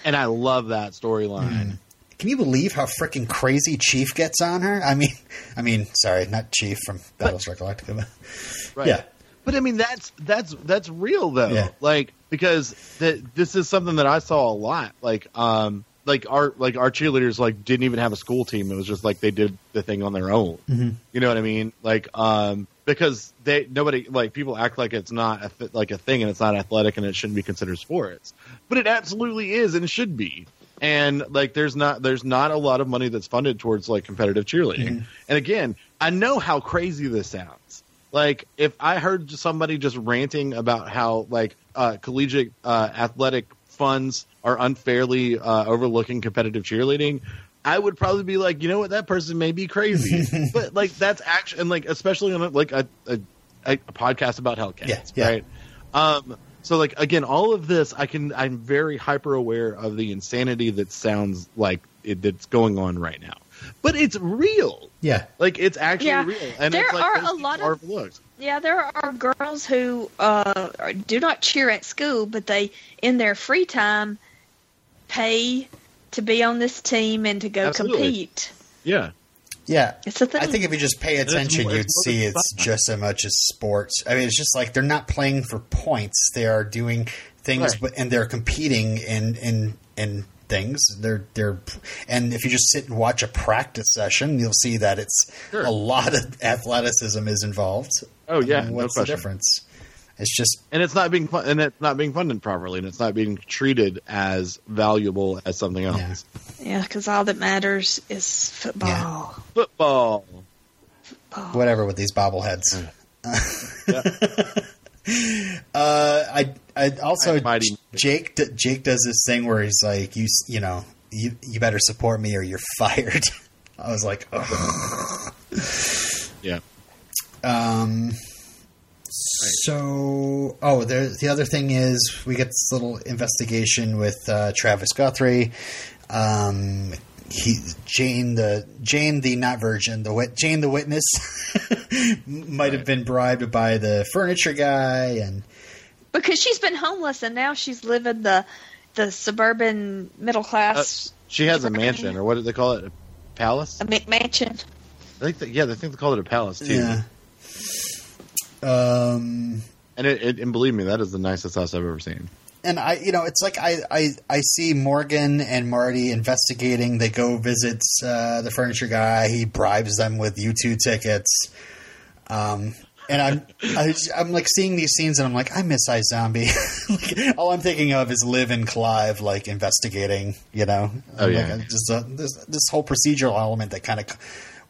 And I love that storyline. Can you believe how freaking crazy Chief gets on her? I mean, I mean, sorry, not Chief from Battlestar Galactica. But Right. Yeah. But I mean that's that's that's real though. Yeah. Like because th- this is something that I saw a lot. Like um like our like our cheerleaders like didn't even have a school team. It was just like they did the thing on their own. You know what I mean? Like um because they nobody like people act like it's not a th- like a thing and it's not athletic and it shouldn't be considered sports. But it absolutely is and should be. And like there's not there's not a lot of money that's funded towards like competitive cheerleading. And again, I know how crazy this sounds. Like if I heard somebody just ranting about how like uh, collegiate uh, athletic funds are unfairly uh, overlooking competitive cheerleading, I would probably be like, you know what, that person may be crazy. but like that's actually and like especially on a, like a, a, a podcast about Hellcats, Yeah, yeah. right? Um, so like again, all of this, I can I'm very hyper aware of the insanity that sounds like it, that's going on right now, but it's real. yeah, Like it's actually Yeah. real, and There it's like are a lot people are of- overlooked. Yeah, there are girls who uh, do not cheer at school, but they, in their free time, pay to be on this team and to go Absolutely. compete. Yeah, yeah. It's a thing. I think if you just pay attention, more- you'd it's see it's fun. just as much as sports. I mean, it's just like they're not playing for points; they are doing things, Right. but and they're competing in in in things. They're they're, and if you just sit and watch a practice session, you'll see that it's Sure. a lot of athleticism is involved. Oh, yeah, I mean, no what's the difference? It's just and it's not being fun, and it's not being funded properly, and it's not being treated as valuable as something else. Yeah. Yeah, because all that matters is football. Football. Football. whatever with these bobbleheads. Yeah. Uh, I I also Mighty- Jake Jake does this thing where he's like you you know you you better support me or you're fired. I was like, Ugh. Yeah. um. So, oh, the the other thing is we get this little investigation with uh, Travis Guthrie. Um, he Jane the Jane the not virgin the wit Jane the witness might have been bribed by the furniture guy and Because she's been homeless and now she's living the the suburban middle class She has a mansion, or what do they call it? A palace? a ma- mansion. I think. That, yeah, I think they call it a palace too. yeah. Um, And it, it, and believe me, that is the nicest house I've ever seen. and I, you know, it's like I, I, I see Morgan and Marti investigating. They go visit uh, the furniture guy. He bribes them with U2 tickets. Um, and I'm, I, I'm like seeing these scenes, and I'm like, I miss iZombie. like, all I'm thinking of is Liv and Clive, like investigating. You know, Oh, Like, yeah. just uh, this this whole procedural element that kind of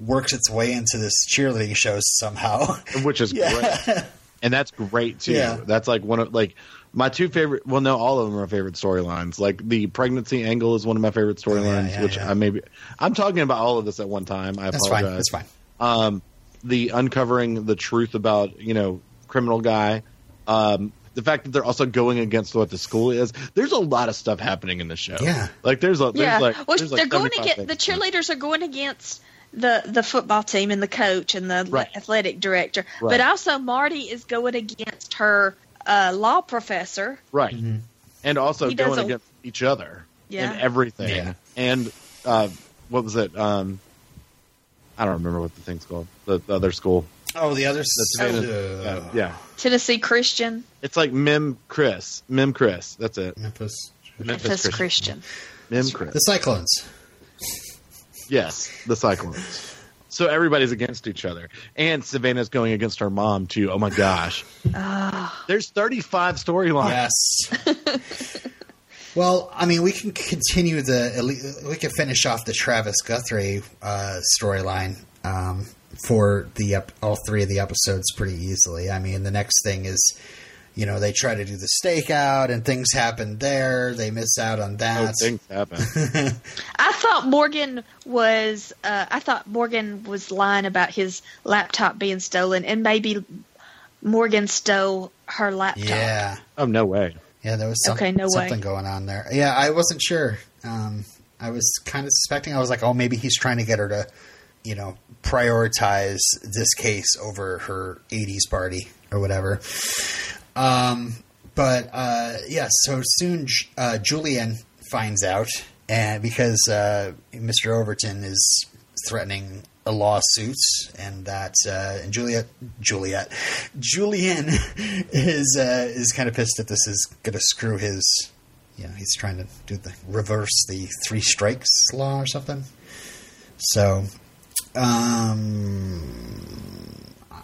works its way into this cheerleading show somehow. which is great, and that's great too. Yeah. That's like one of like my two favorite. Well, no, all of them are favorite storylines. Like the pregnancy angle is one of my favorite storylines, yeah, which yeah. I maybe I'm talking about all of this at one time. I that's apologize. That's fine. um, the uncovering the truth about you know criminal guy um, the fact that they're also going against what the school is there's a lot of stuff happening in the show Yeah. like there's a there's yeah, like well, there's they're going 75 against the cheerleaders are going against the the football team and the coach and the Right. athletic director, Right. but also Marti is going against her uh, law professor. right and also He going doesn't- against each other Yeah. and everything Yeah. and uh, what was it um, I don't remember what the thing's called the, the other school Oh, the other that's s- uh, yeah Tennessee Christian, it's like Mem Chris Mem Chris that's it Memphis. Memphis Memphis Christian. Christian. Mem Chris The Cyclones. Yes, the Cyclones. So everybody's against each other, and Savannah's going against her mom too. Oh my gosh! Ah, There's 35 storylines. Yes. well, I mean, we can continue the. We can finish off the Travis Guthrie uh, storyline um, for the ep- all three of the episodes pretty easily. I mean, the next thing is, you know, they try to do the stakeout and things happen there. They miss out on Oh, that. things happen. I thought Morgan was. Uh, I thought Morgan was lying about his laptop being stolen, and maybe Morgan stole her laptop. yeah. oh no way! Yeah, there was some, Okay, no way. something going on there. Yeah, I wasn't sure. Um, I was kind of suspecting. I was like, oh, maybe he's trying to get her to, you know, prioritize this case over her '80s party or whatever. Um, but uh, yeah, so soon uh, Julian finds out, and because uh, Mr. Overton is threatening a lawsuit, and that uh, and Juliet, Juliet, Julian is uh, is kind of pissed that this is going to screw his. You know, he's trying to do the reverse the three strikes law or something. So, um,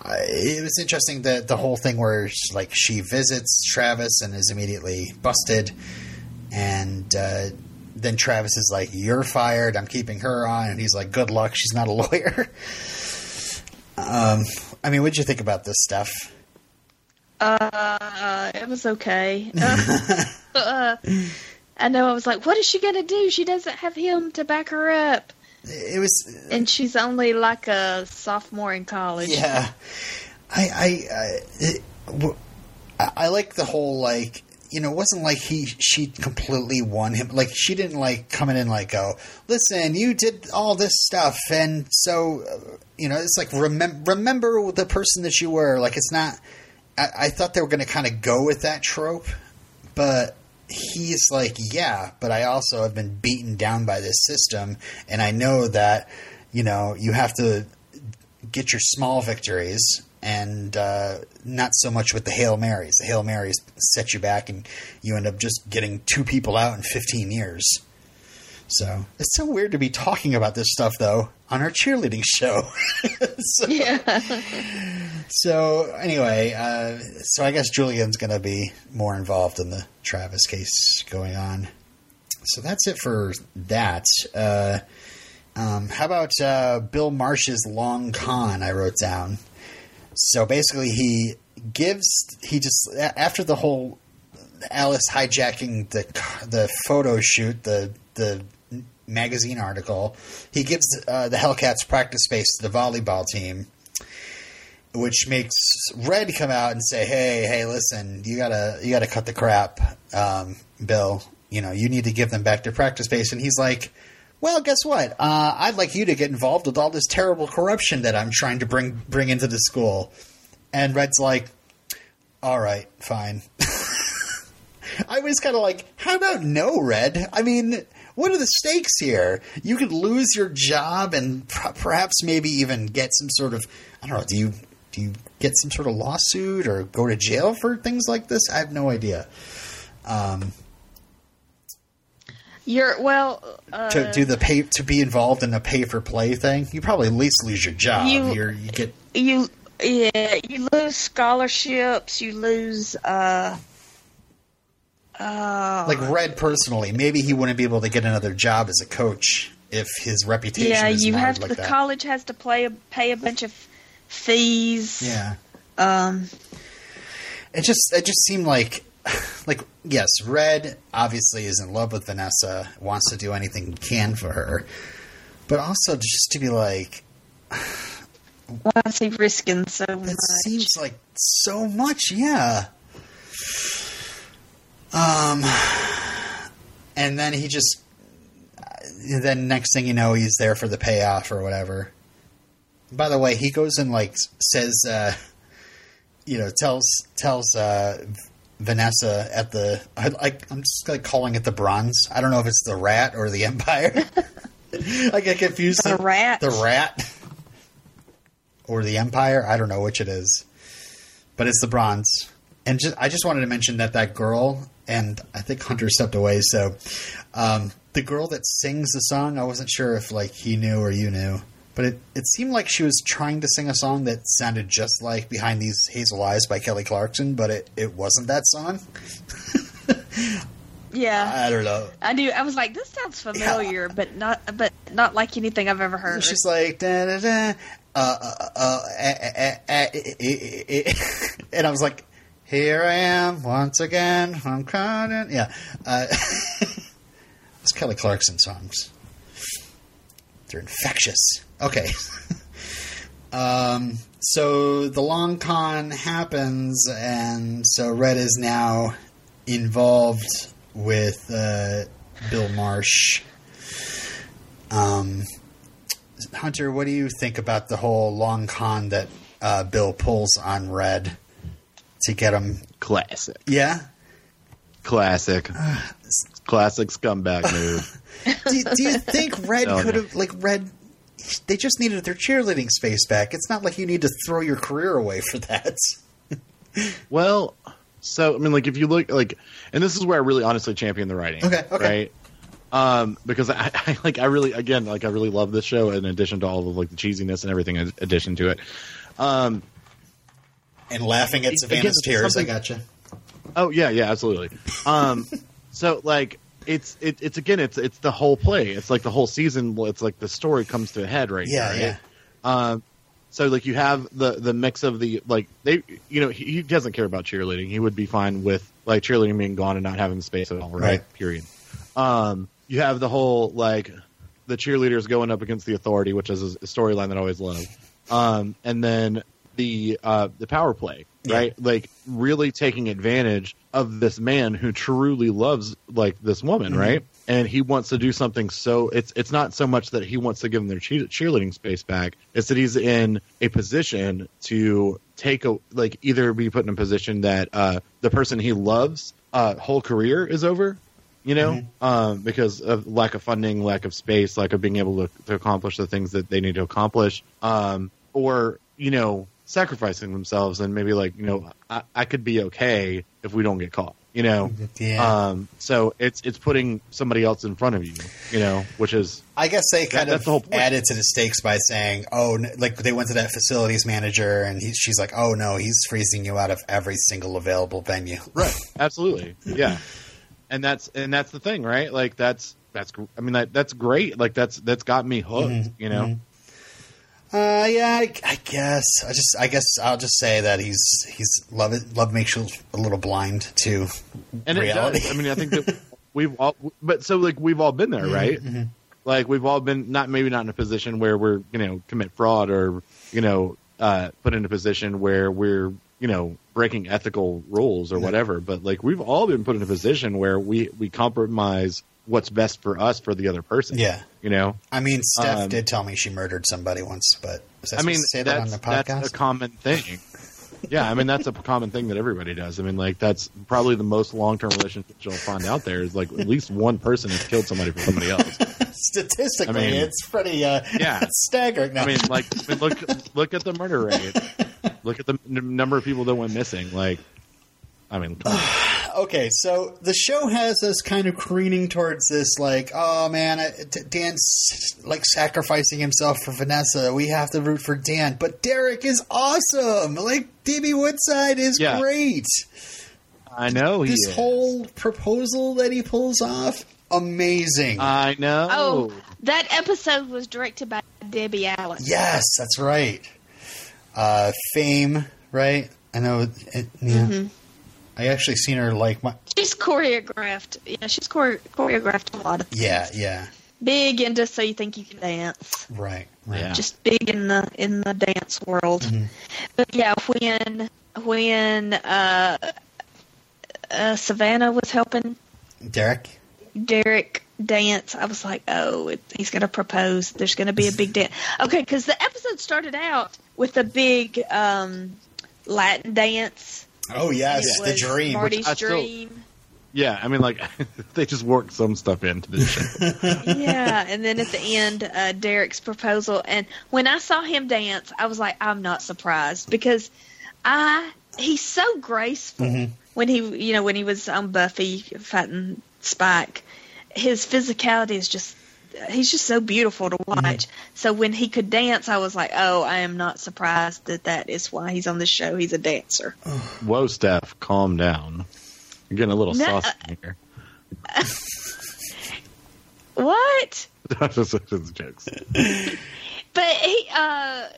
it was interesting that the whole thing where she, like she visits Travis and is immediately busted, and uh, then Travis is like, "You're fired. I'm keeping her on," and he's like, "Good luck. She's not a lawyer." um, I mean, what'd you think about this stuff? Uh, it was okay. Uh, uh, I know. I was like, what is she gonna do? She doesn't have him to back her up, It was and she's only like a sophomore in college. Yeah, I I I, it, I I like the whole like you know it wasn't like he she completely won him. Like she didn't like coming in like go listen you did all this stuff and so uh, you know it's like remember remember the person that you were. Like it's not I, I thought they were going to kind of go with that trope but he's like, yeah, but I also have been beaten down by this system, and I know that you know you have to get your small victories and uh, not so much with the hail marys. The hail marys set you back, and you end up just getting two people out in 15 years. So it's so weird to be talking about this stuff though on our cheerleading show. So- Yeah. So anyway, uh, so I guess Julian's going to be more involved in the Travis case going on. So that's it for that. Uh, um, how about uh, Bill Marsh's long con? I wrote down. So basically, he gives he just after the whole Alice hijacking the the photo shoot, the the magazine article, he gives uh, the Hellcats practice space to the volleyball team, which makes Red come out and say, "Hey, hey, listen, you gotta you gotta cut the crap, um, Bill. You know, you need to give them back their practice space." And he's like. Well, guess what? Uh, I'd like you to get involved with all this terrible corruption that I'm trying to bring bring into the school. And Red's like, "All right, fine." I was kind of like, "How about no, Red? I mean, what are the stakes here? You could lose your job and pr- perhaps maybe even get some sort of I don't know. Do you do you get some sort of lawsuit or go to jail for things like this? I have no idea. Um, You're well. Uh, to do the pay to be involved in a pay for play thing, you probably at least lose your job. You- You're, you get you yeah you lose scholarships. You lose uh. Uh, like Red personally. Maybe he wouldn't be able to get another job as a coach if his reputation. yeah, you have like the that. college has to play a, pay a bunch of fees. Yeah, Um. it just it just seemed like like yes, Red obviously is in love with Vanessa, wants to do anything he can for her, but also just to be like, Why is he risking so much? It seems like so much, yeah. Um, and then he just, then next thing you know, he's there for the payoff or whatever. By the way, he goes and like says, uh, you know, tells tells uh, Vanessa at the, I, like I'm just like calling it the Bronze. I don't know if it's the Rat or the Empire. I get confused. The Rat. The Rat or the Empire. I don't know which it is, but it's the Bronze. And just, I just wanted to mention that that girl, and I think Hunter stepped away. So um, the girl that sings the song, I wasn't sure if like he knew or you knew, but it, it seemed like she was trying to sing a song that sounded just like "Behind These Hazel Eyes" by Kelly Clarkson, but it, it wasn't that song. yeah, I don't know. I knew. I was like, this sounds familiar, but not, but not like anything I've ever heard. She's like da da da, uh, uh, uh, eh, eh, eh, eh, eh, eh, eh, and I was like, "Here I am once again. I'm crying." Yeah, uh, it's Kelly Clarkson songs. They're infectious. Okay. um. So the long con happens, and so Red is now involved with uh, Bill Marsh. Um. Hunter, what do you think about the whole long con that uh, Bill pulls on Red to get him? Classic. Yeah. Classic. Classic scumbag move. Do, do you think Red could no. have like Red? They just needed their cheerleading space back. It's not like you need to throw your career away for that. Well, so I mean, like if you look like, and this is where I really honestly champion the writing. Okay, okay. Right. Um, because I, I like I really again like I really love this show in addition to all of like the cheesiness and everything in addition to it. Um, And laughing at Savannah's it's tears, I something- gotcha. Oh yeah, yeah, absolutely. Um, so like it's it, it's again it's it's the whole play. It's like the whole season. It's like the story comes to a head right Yeah, now, right? yeah. Um, so like you have the the mix of the like they you know he, he doesn't care about cheerleading. He would be fine with like cheerleading being gone and not having space at all. Right. Right. Period. Um, you have the whole like the cheerleaders going up against the authority, which is a storyline that I always love. Um, and then the uh, the power play, Yeah. right? Like really taking advantage of this man who truly loves like this woman, Mm-hmm. right? And he wants to do something so it's it's not so much that he wants to give them their cheer- cheerleading space back. It's that he's in a position to take a like either be put in a position that uh, the person he loves uh, whole career is over, you know, Mm-hmm. um, because of lack of funding, lack of space, lack of being able to, to accomplish the things that they need to accomplish, um, or you know, sacrificing themselves and maybe like you know, I, I could be okay if we don't get caught, You know, Yeah. um, so it's it's putting somebody else in front of you. You know, which is I guess they kind that's of the added to the stakes by saying, "Oh, like they went to that facilities manager, and he, she's like, oh no, he's freezing you out of every single available venue." right, absolutely, yeah. And that's and that's the thing, right? Like that's that's I mean that that's great. Like that's that's got me hooked. Mhm, You know, mhm. Uh, yeah, I, I guess. I just, I guess I'll just say that he's he's love it. Love makes you a little blind to and reality. it does. I mean, I think that we've all, but so like we've all been there, right? Mhm. Like we've all been not maybe not in a position where we're you know commit fraud or you know uh, put in a position where we're you know breaking ethical rules or Yeah. whatever. But like we've all been put in a position where we we compromise what's best for us for the other person. Yeah. you know. I mean, Steph Um, did tell me she murdered somebody once, but I, mean, to say that on the podcast? that's a common thing. yeah, I mean that's a common thing that everybody does. I mean, like that's probably the most long term relationship you'll find out there is like at least one person has killed somebody for somebody else. Statistically, I mean, it's pretty uh, yeah. staggering. No. I mean, like I mean, look look at the murder rate. Look at the n- number of people that went missing. Like, I mean. okay, so the show has us kind of careening towards this, like, oh man, I- D- Dan's like sacrificing himself for Vanessa. We have to root for Dan, but Derek is awesome. Like, DB Woodside is Yeah. great. I know he This is. whole proposal that he pulls off, amazing. I know. Oh, that episode was directed by Debbie Allen. yes, that's right. Uh, Fame, right? I know. It, yeah. Mhm. I actually seen her like my. She's choreographed. Yeah, she's chore- choreographed a lot of Yeah, yeah, big into so you think you can dance. right, right. Yeah. Just big in the in the dance world. Mhm. But yeah, when when uh, uh, Savannah was helping Derek. Derek dance, I was like, oh, it, he's going to propose. There's going to be a big dance. Okay, because the episode started out with a big um, Latin dance. Oh yes, It the dream. Marti's I still- dream. Yeah, I mean, like they just worked some stuff into the show. yeah, and then at the end, uh, Derek's proposal. And when I saw him dance, I was like, I'm not surprised because I he's so graceful. Mhm. When he, you know, when he was on Buffy fighting Spike, his physicality is just. He's just so beautiful to watch. So when he could dance, I was like, "Oh, I am not surprised that that is why he's on the show. He's a dancer." Whoa, Steph, calm down. You're getting a little No, saucy here. What? Just- just jokes. But he, uh,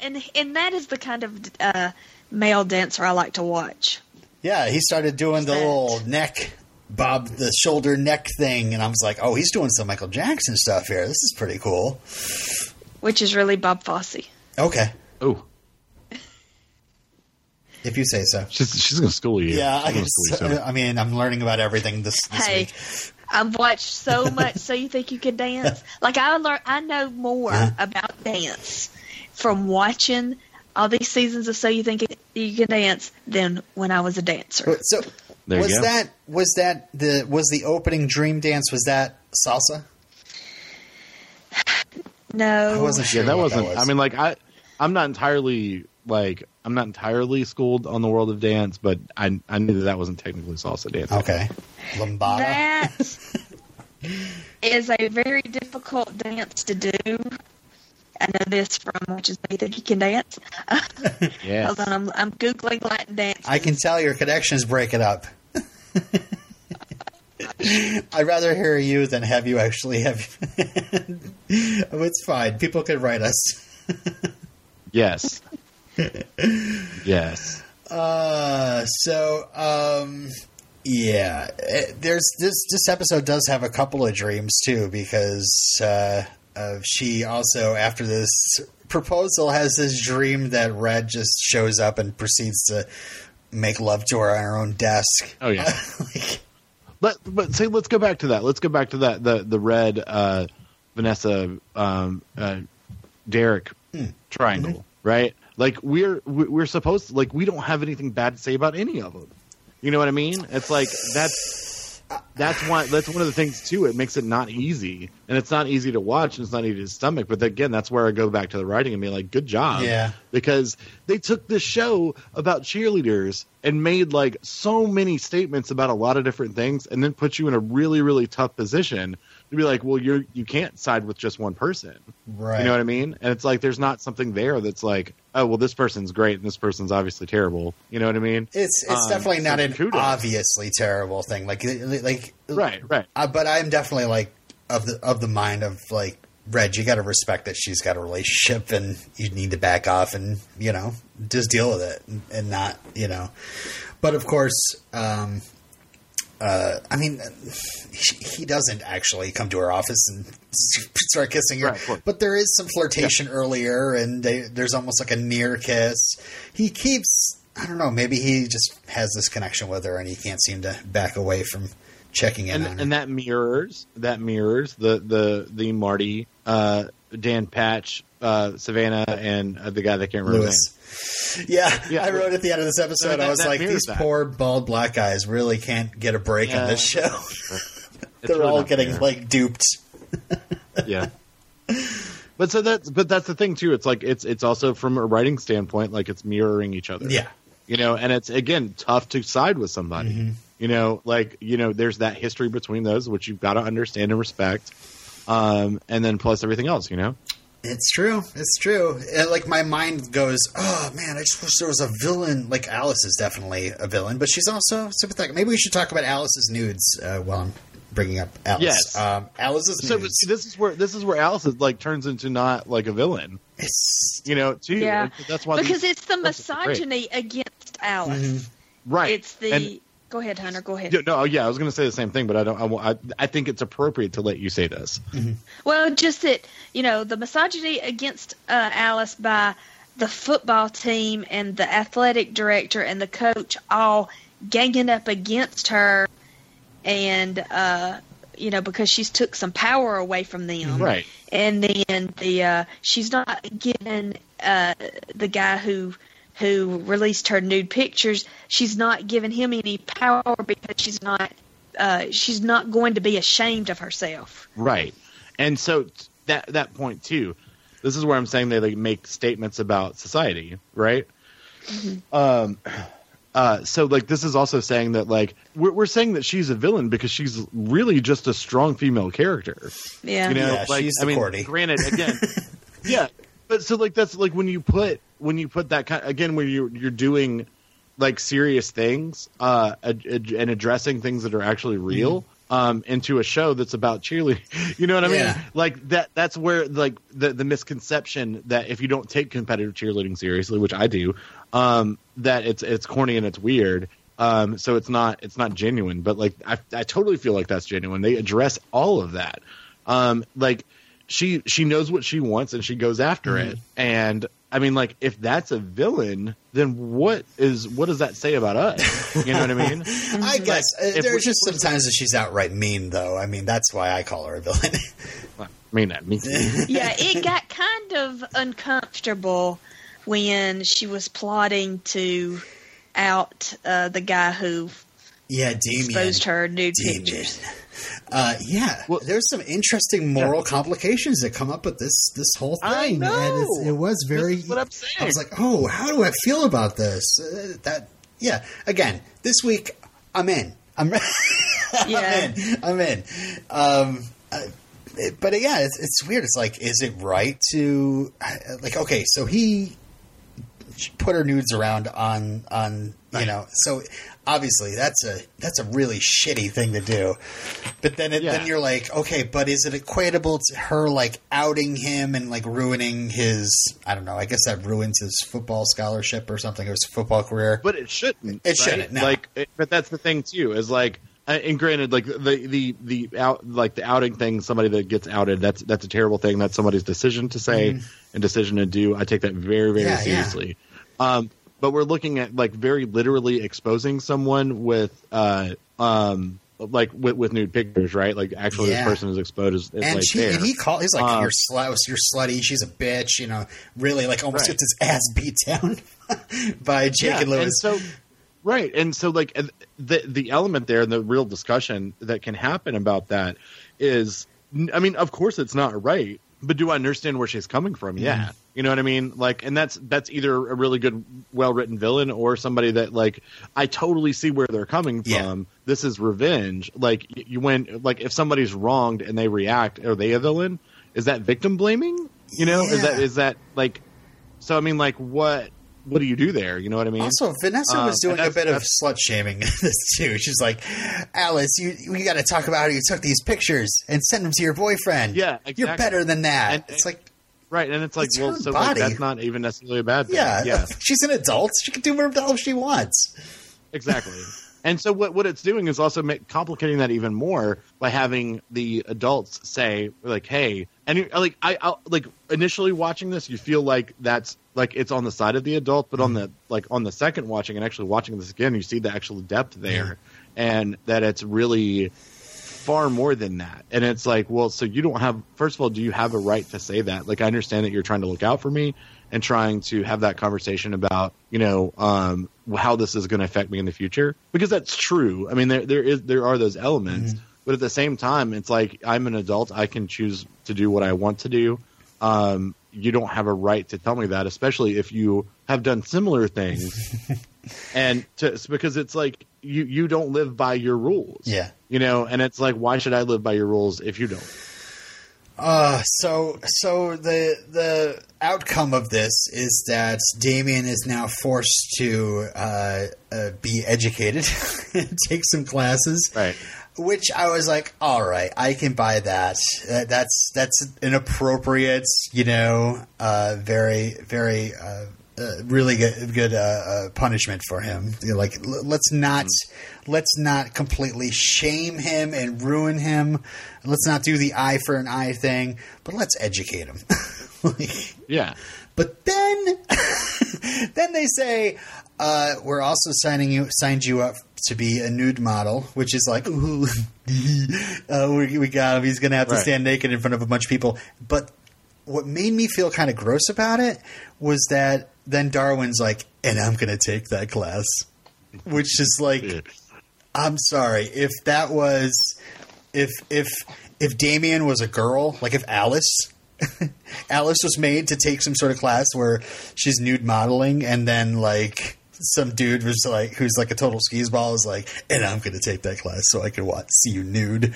and and that is the kind of uh, male dancer I like to watch. Yeah, he started doing the That. little neck, bob the shoulder neck thing, and I was like, oh, he's doing some Michael Jackson stuff here. This is pretty cool. which is really Bob Fosse. Okay, Oh, if you say so. she's she's gonna school you. Yeah, I guess. school you soon. I mean, I'm learning about everything this, this Hey, week. I've watched so much. so you think you can dance? Like I learn, I know more Uh-huh. about dance from watching all these seasons of So You Think You Can Dance than when I was a dancer. So, There you was go. that was that the was the opening dream dance? Was that salsa? No, I wasn't sure. yeah, that wasn't. was. I mean, like I, I'm not entirely like I'm not entirely schooled on the world of dance, but I I knew that that wasn't technically salsa dance. okay, lambada. That is a very difficult dance to do. I know this from watching So You Think You Can Dance. Yes. Hold on, I'm, I'm googling Latin dance. I can tell your connections break it up. I'd rather hear you than have you actually have. oh, it's fine. People could write us. Yes. yes. Uh, so um, yeah, Eh, there's this. This episode does have a couple of dreams too because uh, uh, she also after this proposal has this dream that Red just shows up and proceeds to make love to her on her own desk. Oh yeah. like, But but say let's go back to that. Let's go back to that the the red uh, Vanessa um, uh, Derek Hmm. triangle, right? Like we're we're supposed to like we don't have anything bad to say about any of them. You know what I mean? It's like that's that's why that's one of the things too. It makes it not easy, and it's not easy to watch, and it's not easy to stomach. But again, that's where I go back to the writing and be like, good job, Yeah. because they took this show about cheerleaders and made like so many statements about a lot of different things, and then put you in a really really tough position to be like, well, you're you can't side with just one person. Right. You know what I mean? And it's like there's not something there that's like, oh well, this person's great and this person's obviously terrible. You know what I mean? It's it's Um, definitely not an kudos. obviously terrible thing. Like like Right, right. Uh, but I'm definitely like of the of the mind of like Red. You got to respect that she's got a relationship, and you need to back off and you know just deal with it and, and not you know. But of course, um, uh, I mean, he, he doesn't actually come to her office and start kissing her. Right, but there is some flirtation earlier, and they, there's almost like a near kiss. He keeps. I don't know. Maybe he just has this connection with her, and he can't seem to back away from checking in and on her. and that mirrors that mirrors the the the Marti, uh, Dan Patch, uh, Savannah, and uh, the guy that can't remember his Lewis. Yeah, Yeah. I wrote at the end of this episode. That- I was like, these that. poor bald black guys really can't get a break Yeah. on this show. They're really all getting fair. like duped. yeah. But so that's but that's the thing too. It's like it's it's also from a writing standpoint, like it's mirroring each other. Yeah, you know and it's again tough to side with somebody Mm-hmm. you know like you know there's that history between those which you've got to understand and respect um and then plus everything else you know it's true. It's true. And, like my mind goes, oh man, I just wish there was a villain. Like Alice is definitely a villain, but she's also sympathetic. Maybe we should talk about Alice's nudes uh, while I'm bringing up Alice. Yes. um, Alice's so but nudes. see, this is where this is where alice is like turns into not like a villain It's you know too Yeah. that's why because these- it's the misogyny against Alice. Mm-hmm. right It's the. And- go ahead, Hunter. Go ahead. no yeah i was going to say the same thing but i don't I, wa- I, I think it's appropriate to let you say this. Well, just that you know the misogyny against uh, Alice by the football team and the athletic director and the coach all ganging up against her, and uh, you know because she's took some power away from them, right. And then the uh, she's not giving uh, the guy who who released her nude pictures. She's not giving him any power because she's not uh, she's not going to be ashamed of herself. Right. And so that that point too, this is where I'm saying they like make statements about society, right? Um uh so like this is also saying that like we're we're saying that she's a villain because she's really just a strong female character. Yeah. You know, Yeah, like she's I mean Cordy. granted again Yeah. But so like that's like when you put when you put that kind again when you're you're doing like serious things uh ad- ad- and addressing things that are actually real um into a show that's about cheerleading. You know what i mean? Like that that's where like the the misconception that if you don't take competitive cheerleading seriously which i do um that it's it's corny and it's weird. Um so it's not it's not genuine. But like i i totally feel like that's genuine. They address all of that. Um like she she knows what she wants and she goes after it. And i mean like if that's a villain then what is what does that say about us you know what i mean I guess uh, if there's we- just sometimes that she's outright mean, though. I mean, that's why I call her a villain. i mean that me yeah, it got kind of uncomfortable when she was plotting to out uh, the guy who yeah, Damien. exposed her nude Damien. pictures. Uh, yeah, Well- there's some interesting moral complications that come up with this this whole thing, I and it's, know. it was very. This is what I'm saying. I was like, oh, how do I feel about this? Uh, that yeah. Again, this week I'm in. I'm, Yeah. I'm in. I'm in. Um, uh, it- but yeah, it's, it's weird. It's like, is it right to uh, like? Okay, so he put her nudes around on on you know so obviously that's a that's a really shitty thing to do but then it, Yeah. then you're like okay but is it equatable to her like outing him and like ruining his i don't know i guess that ruins his football scholarship or something or his football career but it shouldn't. It shouldn't, no. Like, it, but that's the thing too. Is like, and granted, like the the the out like the outing thing. Somebody that gets outed, that's that's a terrible thing. That's somebody's decision to say and decision to do. I take that very very. Yeah, yeah. seriously. Um, but we're looking at like very literally exposing someone with uh um like with, with nude pictures, right? Like actually, Yeah. this person is exposed as, as and like she and he called he's like Um, you're slut you're slutty she's a bitch you know really like almost Right. gets his ass beat down by Jake Yeah, and Lewis so Right, and so like the the element there, and the real discussion that can happen about that is, I mean, of course it's not right, but do I understand where she's coming from? Yeah, you know what I mean. Like, and that's that's either a really good, well written villain or somebody that like I totally see where they're coming from. Yeah. This is revenge. Like you when like if somebody's wronged and they react, are they a villain? Is that victim blaming? You know, is that Yeah. is that like? So I mean, like what what do you do there? You know what I mean? Also, Vanessa was um, doing a bit of slut shaming this too. She's like, "Alice, you we got to talk about how you took these pictures and send them to your boyfriend. Yeah, you're better than that." And- it's like, Right, and it's like, It's well, so like, that's not even necessarily a bad thing. yeah, yeah, she's an adult. She can do whatever the hell she wants. exactly. And so what what it's doing is also make, complicating that even more by having the adults say like, "Hey," and you, like I I like initially watching this, you feel like that's like it's on the side of the adult, but on the like on the second watching and actually watching this again, you see the actual depth there, and that it's really far more than that. And it's like, well, so you don't have, first of all, do you have a right to say that? Like, I understand that you're trying to look out for me and trying to have that conversation about, you know, um, how this is going to affect me in the future because that's true. I mean, there, there is, there are those elements, but at the same time, it's like, I'm an adult. I can choose to do what I want to do. Um, you don't have a right to tell me that, especially if you have done similar things. and to, because it's like you you don't live by your rules Yeah. you know and it's like why should i live by your rules if you don't Uh, so so the the outcome of this is that Damien is now forced to uh, uh, be educated, take some classes, right which I was like, all right, I can buy that. That- That's that's an appropriate, you know, uh, very very uh, really good good uh, uh, punishment for him. You know, like, l- let's not let's not completely shame him and ruin him. Let's not do the eye for an eye thing, but let's educate him. Like, yeah but then, then they say uh, we're also signing you signed you up to be a nude model, which is like, ooh, uh, we, we got him. He's going to have to Right. stand naked in front of a bunch of people. But what made me feel kind of gross about it was that then Darwin's like, and I'm going to take that class, which is like. I'm sorry if that was if if if Damien was a girl, like if Alice Alice was made to take some sort of class where she's nude modeling and then like some dude was like who's like a total skis ball is like and I'm going to take that class so I can watch see you nude.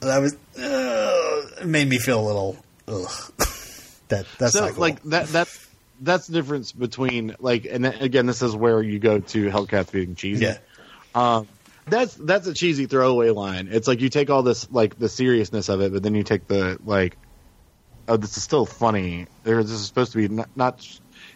That was uh, made me feel a little ugh. that that's so not cool. like that that's that's the difference between like and again this is where you go to hellcats being cheesy yeah. um that's that's a cheesy throwaway line it's like you take all this like the seriousness of it but then you take the like oh this is still funny There- this is supposed to be not, not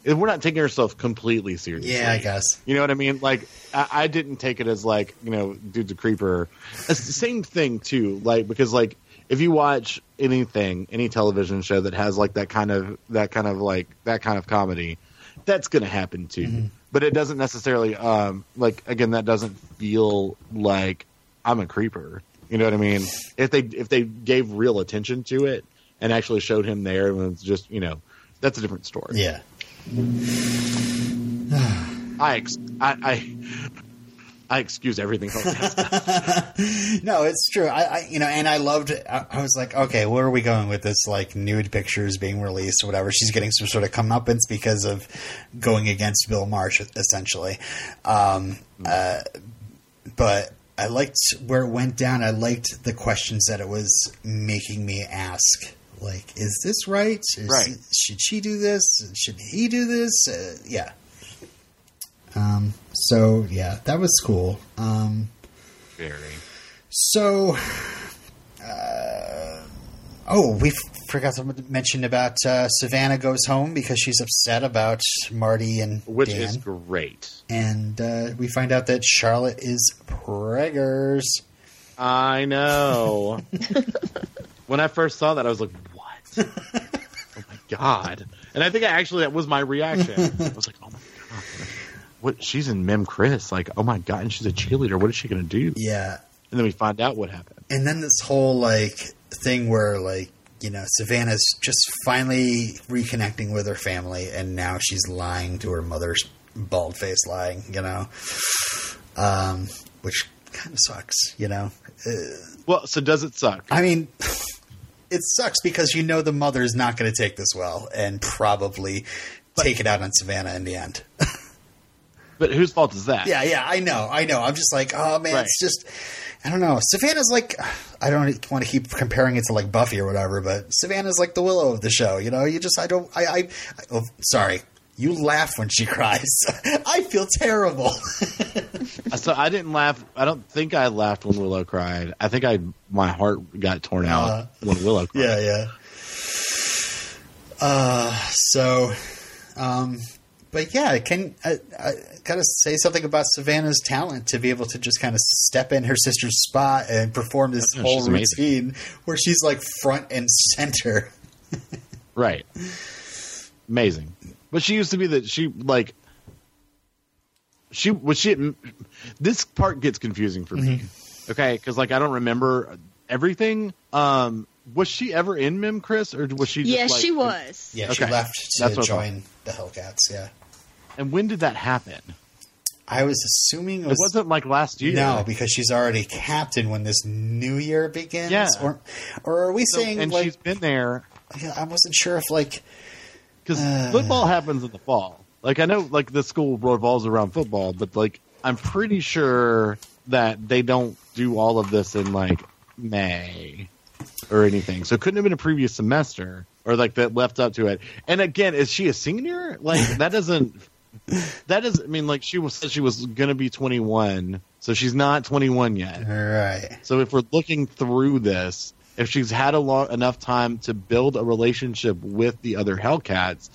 we're not taking ourselves completely seriously Yeah, I guess. You know what I mean? Like, I, I didn't take it as like, you know, dude's a creeper. It's the same thing too. Like, because like, if you watch anything, any television show that has like that kind of that kind of like that kind of comedy, that's going to happen too. But it doesn't necessarily, um, like again, that doesn't feel like I'm a creeper. You know what I mean? If they if they gave real attention to it and actually showed him there, and it's just you know, that's a different story. Yeah. I ex- I, I I excuse everything. No, it's true. I, I you know, and I loved. I, I was like, okay, where are we going with this? Like nude pictures being released or whatever. She's getting some sort of comeuppance because of going against Bill Marsh, essentially. Um, uh, but I liked where it went down. I liked the questions that it was making me ask. Like, is this right? Is, Right. Should she do this? Should he do this? Uh, yeah. Um, so yeah, that was cool. Um, Very. so, uh, oh, we forgot to mention about uh, Savannah goes home because she's upset about Marti and Which Dan, is great. and uh, we find out that Charlotte is preggers. I know. when I first saw that, I was like, "What? oh my god!" And I think I actually that was my reaction. I was like, "Oh my god, what? She's in Mem Chris. Like, oh my god, and she's a cheerleader. What is she going to do?" Yeah, And then we find out what happened. and then this whole like thing where like you know Savannah's just finally reconnecting with her family, and now she's lying to her mother's bald face lying. You know, um, which kind of sucks, you know. Uh, Well, so does it suck? I mean, it sucks because you know the mother is not going to take this well and probably take it out on Savannah in the end. But whose fault is that? yeah, yeah, I know, I know. I'm just like, oh man, Right. it's just, I don't know. Savannah's like, I don't want to keep comparing it to like Buffy or whatever, but Savannah's like the Willow of the show. You know, you just, I don't, I, I, I oh, sorry. You laugh when she cries. I feel terrible. So I didn't laugh. I don't think I laughed when Willow cried. I think I my heart got torn out Uh, when Willow cried. Yeah, yeah. Uh, so, um, but yeah, I can I, I gotta say something about Savannah's talent to be able to just kind of step in her sister's spot and perform this Yeah, whole she's amazing. routine where she's like front and center. Right. Amazing. But she used to be that she like she was she this part gets confusing for me. Mm-hmm. Okay, because like I don't remember everything. Um was she ever in Mem Chris or was she just yes, like- she was. Yeah, she Okay. left to what I thought. join the Hellcats. Yeah, And when did that happen? I was assuming it was. wasn't like last year. no, because she's already captain when this new year begins. Yeah. Or, or are we So- saying and like? she's been there yeah, I wasn't sure if like because Uh. football happens in the fall. Like I know, like the school revolves around football, but like I'm pretty sure that they don't do all of this in like May or anything. So it couldn't have been a previous semester or like that left up to it. And again, is she a senior? Like that doesn't. That doesn't I mean like she was said she was going to be 21, so she's not 21 yet. right. So if we're looking through this, if she's had a long enough time to build a relationship with the other Hellcats,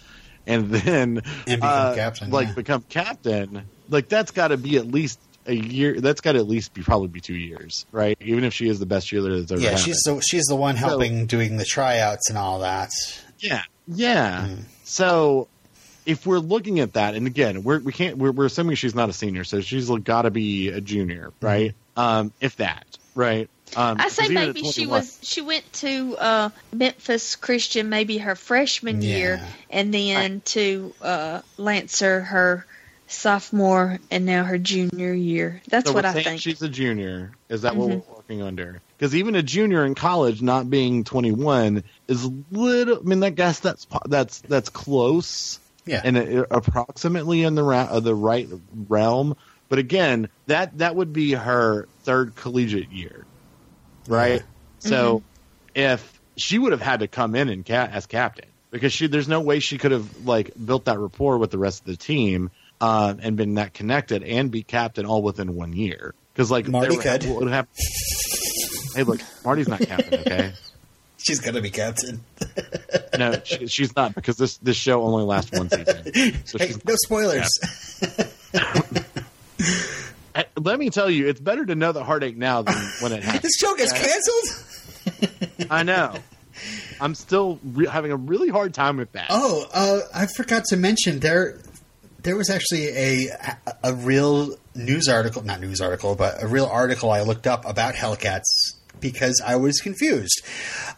and then And become uh, captain, like yeah. become captain, like that's got to be at least a year. That's got to at least be probably be two years, right? Even if she is the best cheerleader that's ever Yeah, happened. she's the she's the one helping doing the tryouts and all that. Yeah, yeah. Mm. So if we're looking at that, and again, we're, we can't. We're, we're assuming she's not a senior, so she's got to be a junior, right? Um, if that, right? Um, I say maybe she was she went to uh, Memphis Christian maybe her freshman year, and then to uh, Lancer her sophomore, and now her junior year. That's So what we're I think. She's a junior. Is that what Mhm. we're working under? Because even a junior in college not being 21 is a little. I mean, I guess that's that's that's close Yeah, and it, approximately in the ra- uh, the right realm. But again, that that would be her third collegiate year, right? So if she would have had to come in and ca- as captain because she there's no way she could have like built that rapport with the rest of the team uh, and been that connected and be captain all within one year because like Marti could. would have- hey, look, Marti's not captain, okay? she's gonna be captain. No, she, she's not because this this show only lasts one season. So hey, no spoilers. Let me tell you, it's better to know the heartache now than when it happens. this show gets canceled. I know. I'm still re- having a really hard time with that. Oh, uh, I forgot to mention there. There was actually a a real news article, not news article, but a real article I looked up about Hellcats because I was confused.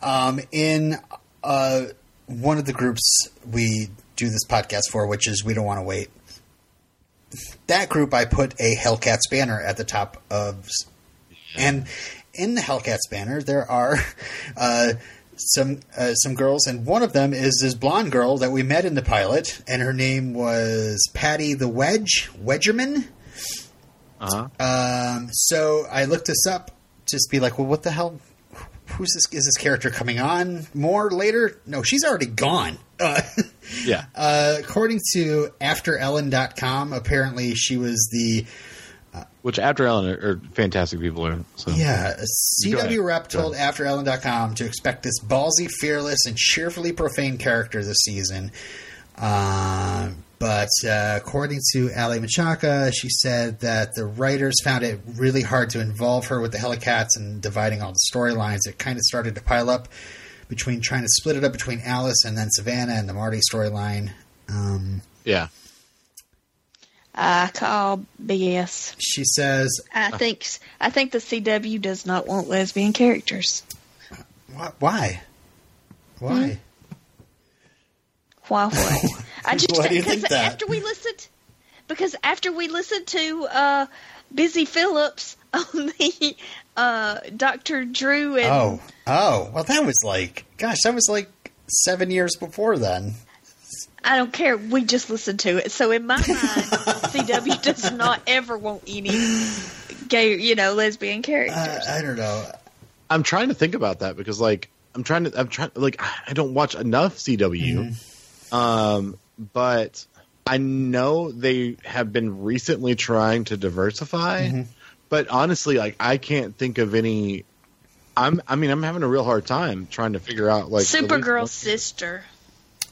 Um, in uh, one of the groups we do this podcast for, which is We Don't Want to Wait. That group, I put a Hellcats banner at the top of, and in the Hellcats banner there are uh, some uh, some girls, and one of them is this blonde girl that we met in the pilot, and her name was Patty the Wedge Wedgerman. Uh-huh. Um, so I looked this up, just be like, well, what the hell? Who's this? Is this character coming on more later? No, she's already gone. Uh, Yeah. uh, according to AfterEllen.com, apparently she was the Which after Ellen are, are fantastic people. Are, so Yeah, a Go ahead. CW rep told AfterEllen.com to expect this ballsy, fearless, and cheerfully profane character this season. Um, but uh, according to Aly Michalka, she said that the writers found it really hard to involve her with the Hellcats and dividing all the storylines. It kind of started to pile up between trying to split it up between Alice and then Savannah and the Marti storyline. Um, yeah. I call BS. she says, I think I think the CW does not want lesbian characters. "Wh- "Why? Why?" Why? What? I just Why do you because think that? after we listened, because after we listened to uh, Busy Phillips on the uh, Doctor Drew and Oh, oh, well, that was like, gosh, that was like seven years before then. I don't care. We just listened to it. So in my mind, CW does not ever want any gay, you know, lesbian characters. Uh, I don't know. I'm trying to think about that because like I'm trying to I'm trying like I don't watch enough CW, um, but I know they have been recently trying to diversify. But honestly, like I can't think of any. I'm I mean I'm having a real hard time trying to figure out like at least Supergirl's sister.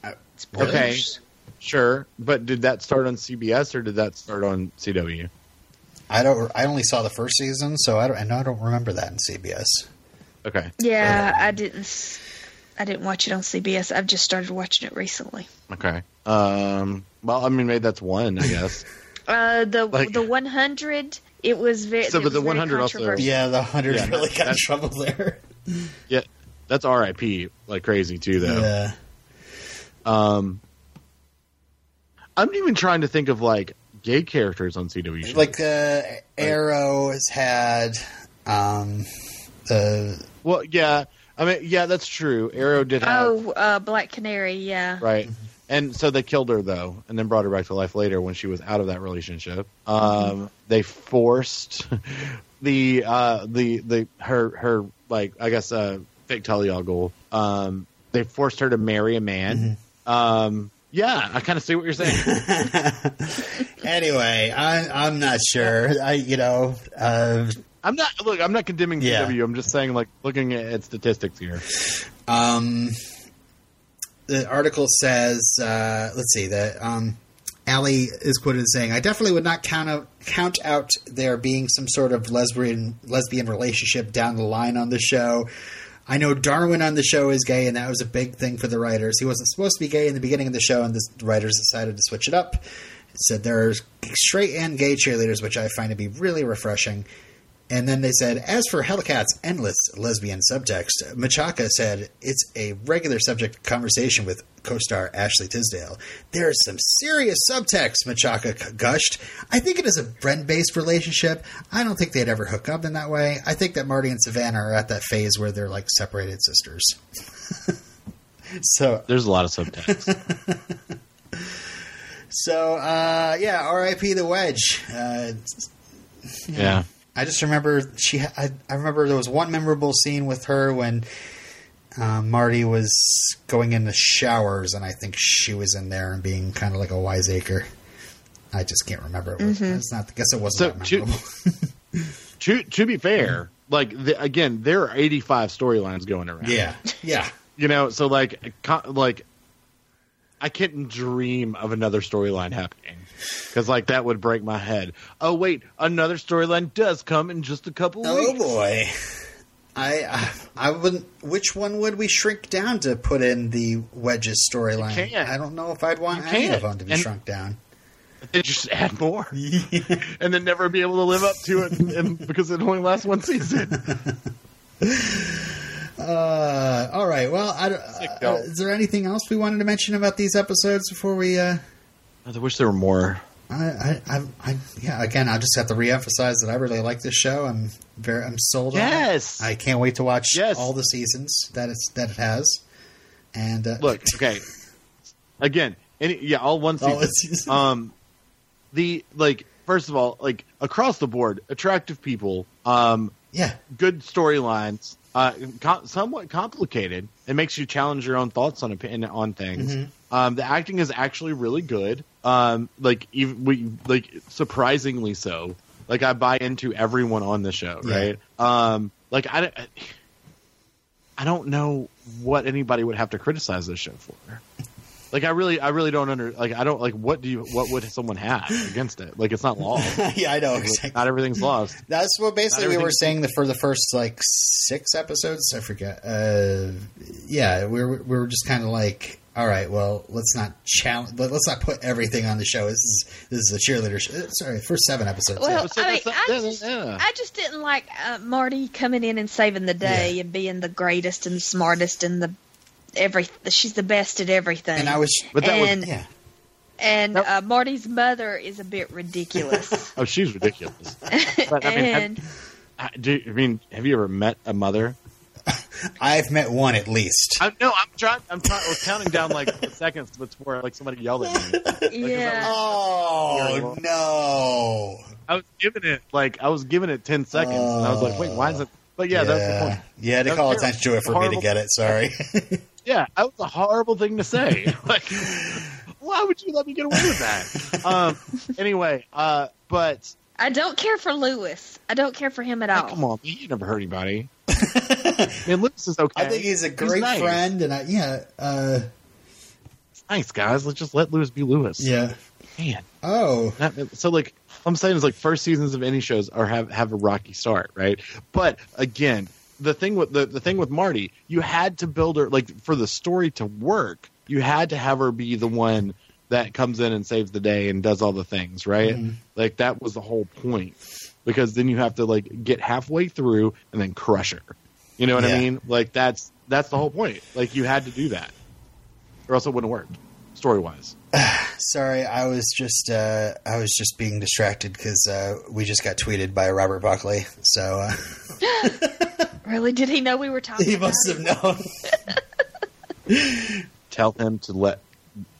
Uh, Okay, sure, but did that start on CBS or did that start on CW? I don't. I only saw the first season, so I don't. And I don't remember that in CBS. Okay, Yeah, I didn't. S- I didn't watch it on CBS. I've just started watching it recently. okay. Um, well, I mean maybe that's one, I guess. Uh, the Like- the 100. It was very. So, but the 100 also- Yeah, the hundred Yeah, really got in trouble there. yeah, that's R.I.P. like crazy too, though. Yeah. Um, I'm even trying to think of like gay characters on CW. shows. Like uh, Arrow has had um, the well, yeah, I mean, yeah, that's true. Arrow did have Oh, uh, Black Canary. Yeah. right, and so they killed her though, and then brought her back to life later when she was out of that relationship. Um, they forced the uh the the her her like I guess uh fake Talia al Ghul. Um, they forced her to marry a man. Um, yeah, I kind of see what you're saying. anyway, I, I'm not sure. I, you know, uh, I'm not look. I'm not condemning Yeah. CW. I'm just saying, like, looking at, at statistics here. um, the article says, uh, let's see, that um, Aly is quoted as saying, "I definitely would not count out count out there being some sort of lesbian lesbian relationship down the line on the show." I know Darwin on the show is gay, and that was a big thing for the writers. He wasn't supposed to be gay in the beginning of the show, and the writers decided to switch it up. said there are straight and gay cheerleaders, which I find to be really refreshing. And then they said, as for Hellcat's endless lesbian subtext, Michalka said it's a regular subject conversation with co-star Ashley Tisdale. There's some serious subtext, Michalka gushed. I think it is a friend-based relationship. I don't think they'd ever hook up in that way. I think that Marti and Savannah are at that phase where they're like separated sisters. so There's a lot of subtext. So, uh, yeah, R.I.P. the Wedge. Uh, yeah. I just remember she. I, I remember there was one memorable scene with her when uh, Marti was going in the showers, and I think she was in there and being kind of like a wiseacre. I just can't remember. It was, It's not. I guess it wasn't So, that to- memorable. To to be fair, like the, again, there are 85 storylines going around. yeah, yeah. You know, so like like I couldn't dream of another storyline happening because like that would break my head. Oh wait, another storyline does come in just a couple weeks. Oh weeks. boy. I, I I wouldn't. Which one would we shrink down to put in the Wedges storyline? I don't know if I'd want You any of them to be And- shrunk down. They just add more, and then never be able to live up to it, and, and because it only lasts one season. Uh, all right. Well, I, don't- uh, is there anything else we wanted to mention about these episodes before we? Uh, I wish there were more. I, I, I, I, yeah. Again, I'll just have to reemphasize that I really like this show. I'm very, I'm sold. Yes. on it. I can't wait to watch Yes. all the seasons that it's that it has. And uh, Look, okay. Again, any yeah, all one season. all the seasons. um the like first of all like across the board attractive people um yeah, good storylines uh com- somewhat complicated it makes you challenge your own thoughts on opinion on things Mm-hmm. um the acting is actually really good um like even we like surprisingly so. Like i buy into everyone on the show Yeah. right? Um like i i don't know what anybody would have to criticize this show for like I really, I really don't under like I don't like what do you what would someone have against it? Like it's not law. yeah. I know exactly. Not everything's lost. That's what basically we were saying the, for the first like six episodes. I forget. Uh, yeah, we were we were just kind of like, all right, well, let's not challenge, but let's not put everything on the show. This is this is a cheerleader. Show. Uh, Sorry, first seven episodes. Well, So I mean, I just, yeah. I just didn't like uh, Marti coming in and saving the day Yeah. and being the greatest and the smartest and the every. She's the best at everything. and I was But that and was yeah. and Nope. uh, Marti's mother is a bit ridiculous. Oh, she's ridiculous. But, I mean, have- and I, do, I mean, have you ever met a mother? I've met one at least. I, no, I'm trying. I'm trying. I was counting down like seconds before like somebody yelled at me. yeah, Oh no! I was giving it like I was giving it ten seconds, and I was like, wait, why is it? But yeah, that's the point. Yeah, had to call terrible. attention to it for me to get it. Sorry. Yeah, that was a horrible thing to say. like, why would you let me get away with that? Um. Anyway, uh, but I don't care for Lewis. I don't care for him at all. come on, man, you never hurt anybody. I mean, Lewis is okay. I think he's a great nice. friend, and I, yeah, uh, Nice guys. Let's just let Lewis be Lewis. yeah. Man. Oh, That- so like I'm saying is like first seasons of any shows are have have a rocky start, right? But again, the thing with the, the thing with Marti, you had to build her like for the story to work, you had to have her be the one that comes in and saves the day and does all the things, right? Mhm. Like that was the whole point. Because then you have to like get halfway through and then crush her. You know what Yeah. I mean? Like that's that's the whole point. Like you had to do that. Or else it wouldn't work, story wise. sorry. I was just uh, I was just being distracted because uh, we just got tweeted by Robert Buckley. So uh, Really? Did he know we were talking? he about must it? have known. Tell him to let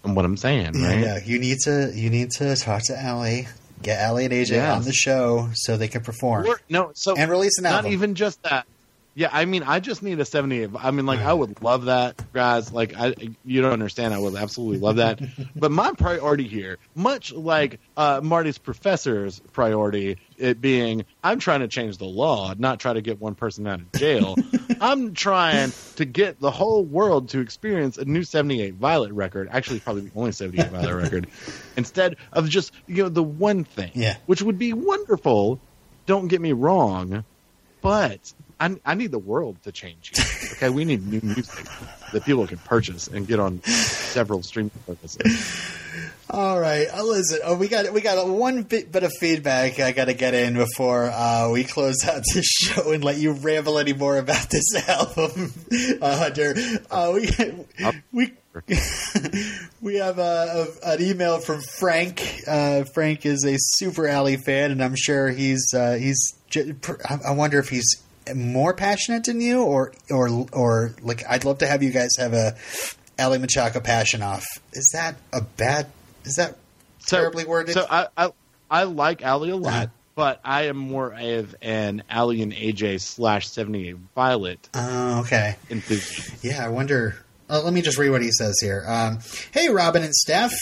what I'm saying, mm, right? Yeah, you need to you need to talk to Aly, get Aly and AJ Yes. on the show so they can perform Or- no, so and release an not album. even just that. Yeah, I mean, I just need a 78. I mean, like, I would love that, guys. Like, I you don't understand. I would absolutely love that. but my priority here, much like uh, Marti's professor's priority, it being, I'm trying to change the law, not try to get one person out of jail. I'm trying to get the whole world to experience a new 78 Violet record. Actually, probably the only 78 Violet record, instead of just you know the one thing, Yeah. which would be wonderful. Don't get me wrong, but I, I need the world to change. Here, okay, we need new music that people can purchase and get on several streaming services. All right, uh, listen. Oh, we got we got one bit, bit of feedback I got to get in before uh, we close out this show and let you ramble any more about this album, uh, Hunter. Uh, we we we have a, a, an email from Frank. Uh, Frank is a super Aly fan, and I'm sure he's uh, he's. j- pr- I I wonder if he's more passionate than you, or or or like I'd love to have you guys have a Aly Michalka passion off. Is that a bad? Is that So- terribly worded? So I, I I like Aly a lot, Uh-huh. but I am more of an Aly and AJ slash 78 Violet Oh, okay. enthusiast. Yeah, I wonder. Uh, let me just read what he says here. Um, hey, Robin and Steph.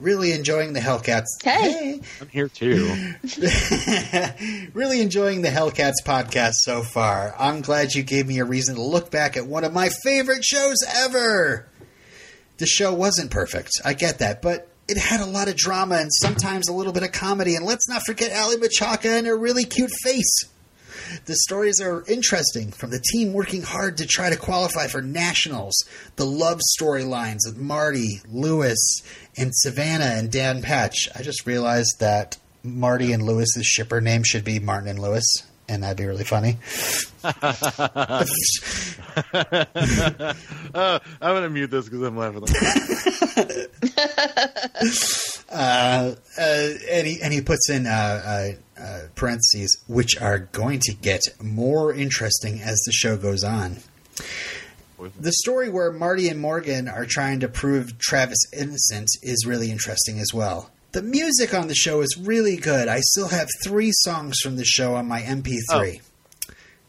Really enjoying the Hellcats. Hey. I'm here too. really enjoying the Hellcats podcast so far. I'm glad you gave me a reason to look back at one of my favorite shows ever. The show wasn't perfect. I get that, but it had a lot of drama and sometimes a little bit of comedy. And let's not forget Aly Michalka and her really cute face. The stories are interesting, from the team working hard to try to qualify for nationals, the love storylines of Marti, Lewis, and Savannah and Dan Patch. I just realized that Marti and Lewis's shipper name should be Martin and Lewis, and that'd be really funny. uh, I'm gonna mute this because I'm laughing. Uh, uh, and, he, and he puts in uh, uh, uh, parentheses, which are going to get more interesting as the show goes on. The story where Marti and Morgan are trying to prove Travis innocent is really interesting as well. The music on the show is really good. I still have three songs from the show on my MP3.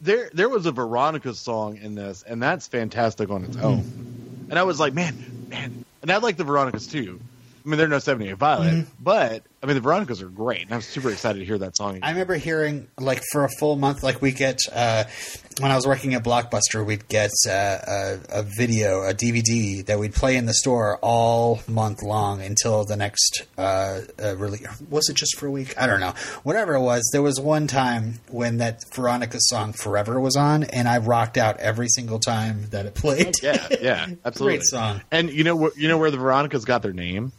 there there was a Veronica song in this, and that's fantastic on its own. And I was like, man, man, and I like the Veronicas too. I mean, they're no 78 Violet, but I mean, the Veronicas are great. And I'm super excited to hear that song. I remember hearing like for a full month, like we get uh, when I was working at Blockbuster, we'd get uh, a, a video, a DVD that we'd play in the store all month long until the next uh, uh, release. Was it just for a week? I don't know. Whatever it was, there was one time when that Veronica song "Forever" was on, and I rocked out every single time that it played. yeah, yeah, absolutely. Great song. And you know, where, you know where the Veronicas got their name?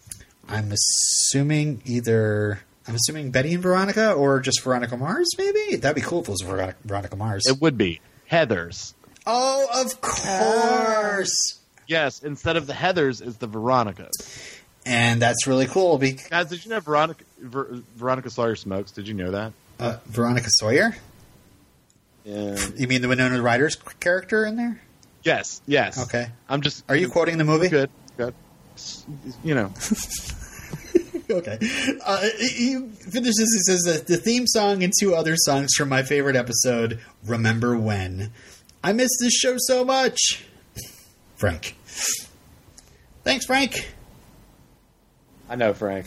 I'm assuming either. I'm assuming Betty and Veronica, or just Veronica Mars. Maybe that'd be cool if it was Veronica Mars. It would be Heather's. Oh, of course. Yes, instead of the Heathers, is the Veronicas. and that's really cool. Because Guys, did you know Veronica Ver, Veronica Sawyer smokes? Did you know that? uh, Veronica Sawyer. Yeah. You mean the Winona Ryder's character in there? Yes. Yes. Okay. I'm just. Are you quoting the movie? good? Good. You know. okay. Uh, he finishes. He says that the theme song and two other songs from my favorite episode, "Remember When." I miss this show so much. Frank. Thanks, Frank. I know, Frank.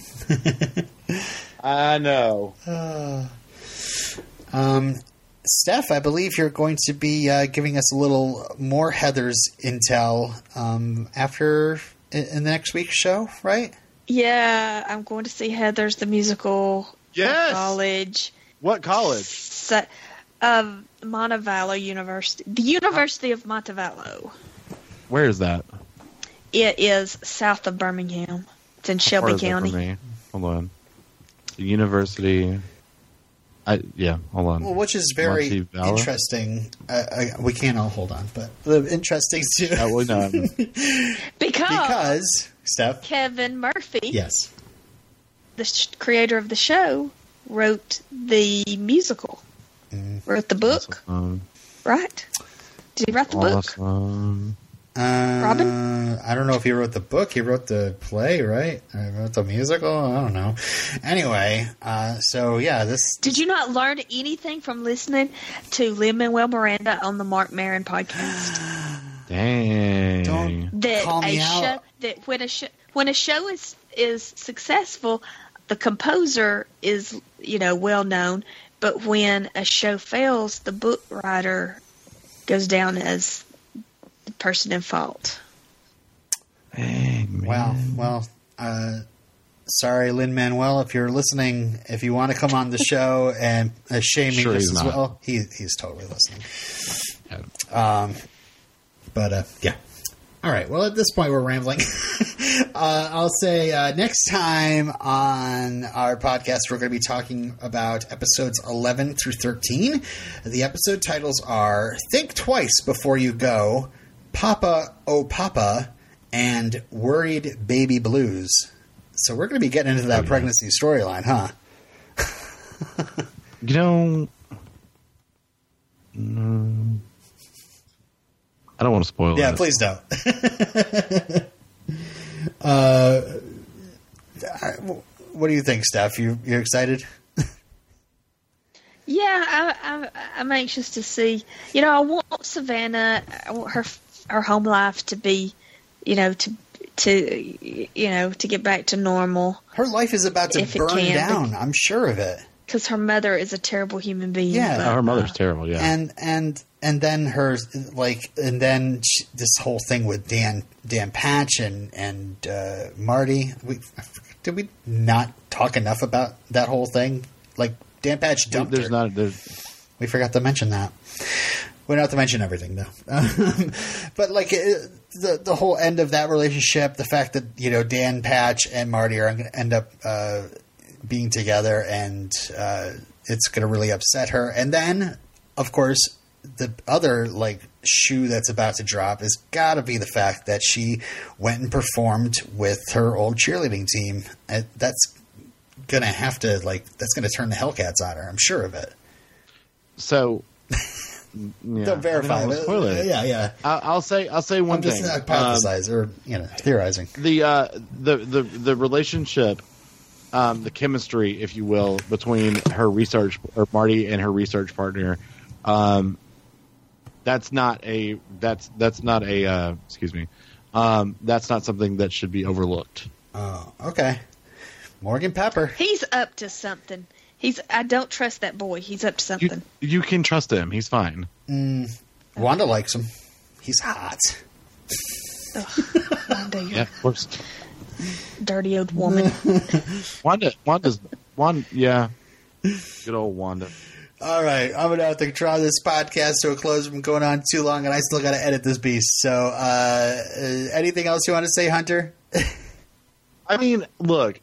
I know. Um, Steph, I believe you're going to be uh, giving us a little more Heather's intel um, after in, in the next week's show, right? Yeah, I'm going to see Heather's the musical Yes! college. What college? So, um, Montevallo University, the University of Montevallo. Where is that? It is south of Birmingham. It's in Shelby is that for County. Hold on. The university. I yeah. Hold on. Well, which is very interesting. Uh, I, we can't all hold on, but the interesting too. Uh, well, no, Because, because Steph, Kevin Murphy, yes, the sh- creator of the show, wrote the musical. Mm-hmm. Wrote the book, um, right? Did he write the book? Awesome. uh, Robin? I don't know if he wrote the book. He wrote the play, right? I wrote the musical. I don't know. Anyway, uh, so yeah, this Did you not learn anything from listening to Lin Manuel Miranda on the Marc Maron podcast? Dang. Don't- That Call a me out. show that when a show when a show is is successful, the composer is you know well known, but when a show fails, the book writer goes down as the person in fault. Dang, man. Wow. Well, uh, sorry, Lin Manuel, if you're listening, if you want to come on the show and uh, shaming Sure us as not. well, he, he's totally listening. Um, but uh, yeah. All right. Well, at this point, we're rambling. uh, I'll say uh, next time on our podcast, we're going to be talking about episodes 11 through 13. The episode titles are Think Twice Before You Go, Papa Oh Papa, and Worried Baby Blues. So we're going to be getting into that Oh, yeah. pregnancy storyline, huh? You know. Mm, I don't want to spoil Yeah, it. please don't. uh, I- what do you think, Steph? You you excited? Yeah, I, I, I'm anxious to see. You know, I want Savannah, I want her her home life to be, you know, to to you know to get back to normal Her life is about to If burn can, down. I'm sure of it. because her mother is a terrible human being. Yeah. but, Oh, her mother's uh, terrible. Yeah. And and and then her like and then sh this whole thing with Dan Dan Patch and and uh, Marti. We did we not talk enough about that whole thing? Like Dan Patch dumped there's her. not. There's, We forgot to mention that. We don't have to mention everything though. Um, but like it, the the whole end of that relationship, the fact that you know Dan Patch and Marti are going to end up uh, being together, and uh, it's going to really upset her. And then, of course, the other like shoe that's about to drop has got to be the fact that she went and performed with her old cheerleading team. And that's gonna have to like that's gonna turn the Hellcats on her. I'm sure of it. so. Yeah, Don't verify. I don't wanna but- spoil it. Yeah, yeah. I, I'll say. I'll say one thing. I'm just thing. Um, hypothesizing or you know theorizing. the uh, the the the relationship, um, the chemistry, if you will, between her research or Marti and her research partner, um, that's not a that's that's not a uh, excuse me, um, that's not something that should be overlooked. Oh, okay. Morgan Pepper. He's up to something. He's. I don't trust that boy. He's up to something. you can trust him; he's fine. Wanda likes him. He's hot. Wanda, Yeah, of course. dirty old woman. Wanda, Wanda's Wanda. Yeah, good old Wanda. All right, I'm gonna have to draw this podcast to a close from going on too long, and I still got to edit this beast. So, uh, uh, anything else you want to say, Hunter? I mean, look,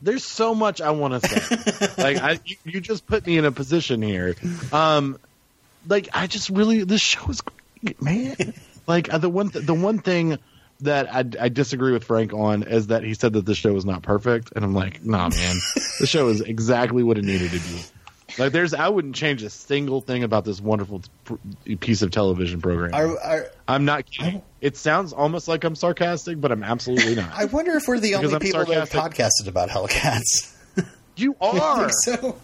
there's so much I want to say. like, I, you, you just put me in a position here. Um, like, I just really, this show is great, man. like, uh, the one, th- the one thing that I, I disagree with Frank on is that he said that the show was not perfect, and I'm like, nah, man, the show is exactly what it needed to be. Like, there's I wouldn't change a single thing about this wonderful t- piece of television program. Are, are, I'm not kidding. It sounds almost like I'm sarcastic, but I'm absolutely not. I wonder if we're the Because only I'm people that have podcasted about Hellcats. you I are. think so.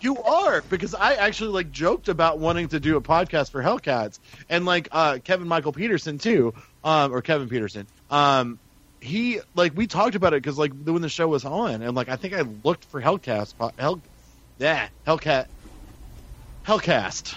You are because I actually like joked about wanting to do a podcast for Hellcats and like uh, Kevin Michael Peterson too, um, or Kevin Peterson. Um, he like we talked about it because like when the show was on and like I think I looked for Hellcats po- Hell, yeah Hellcat Hellcast.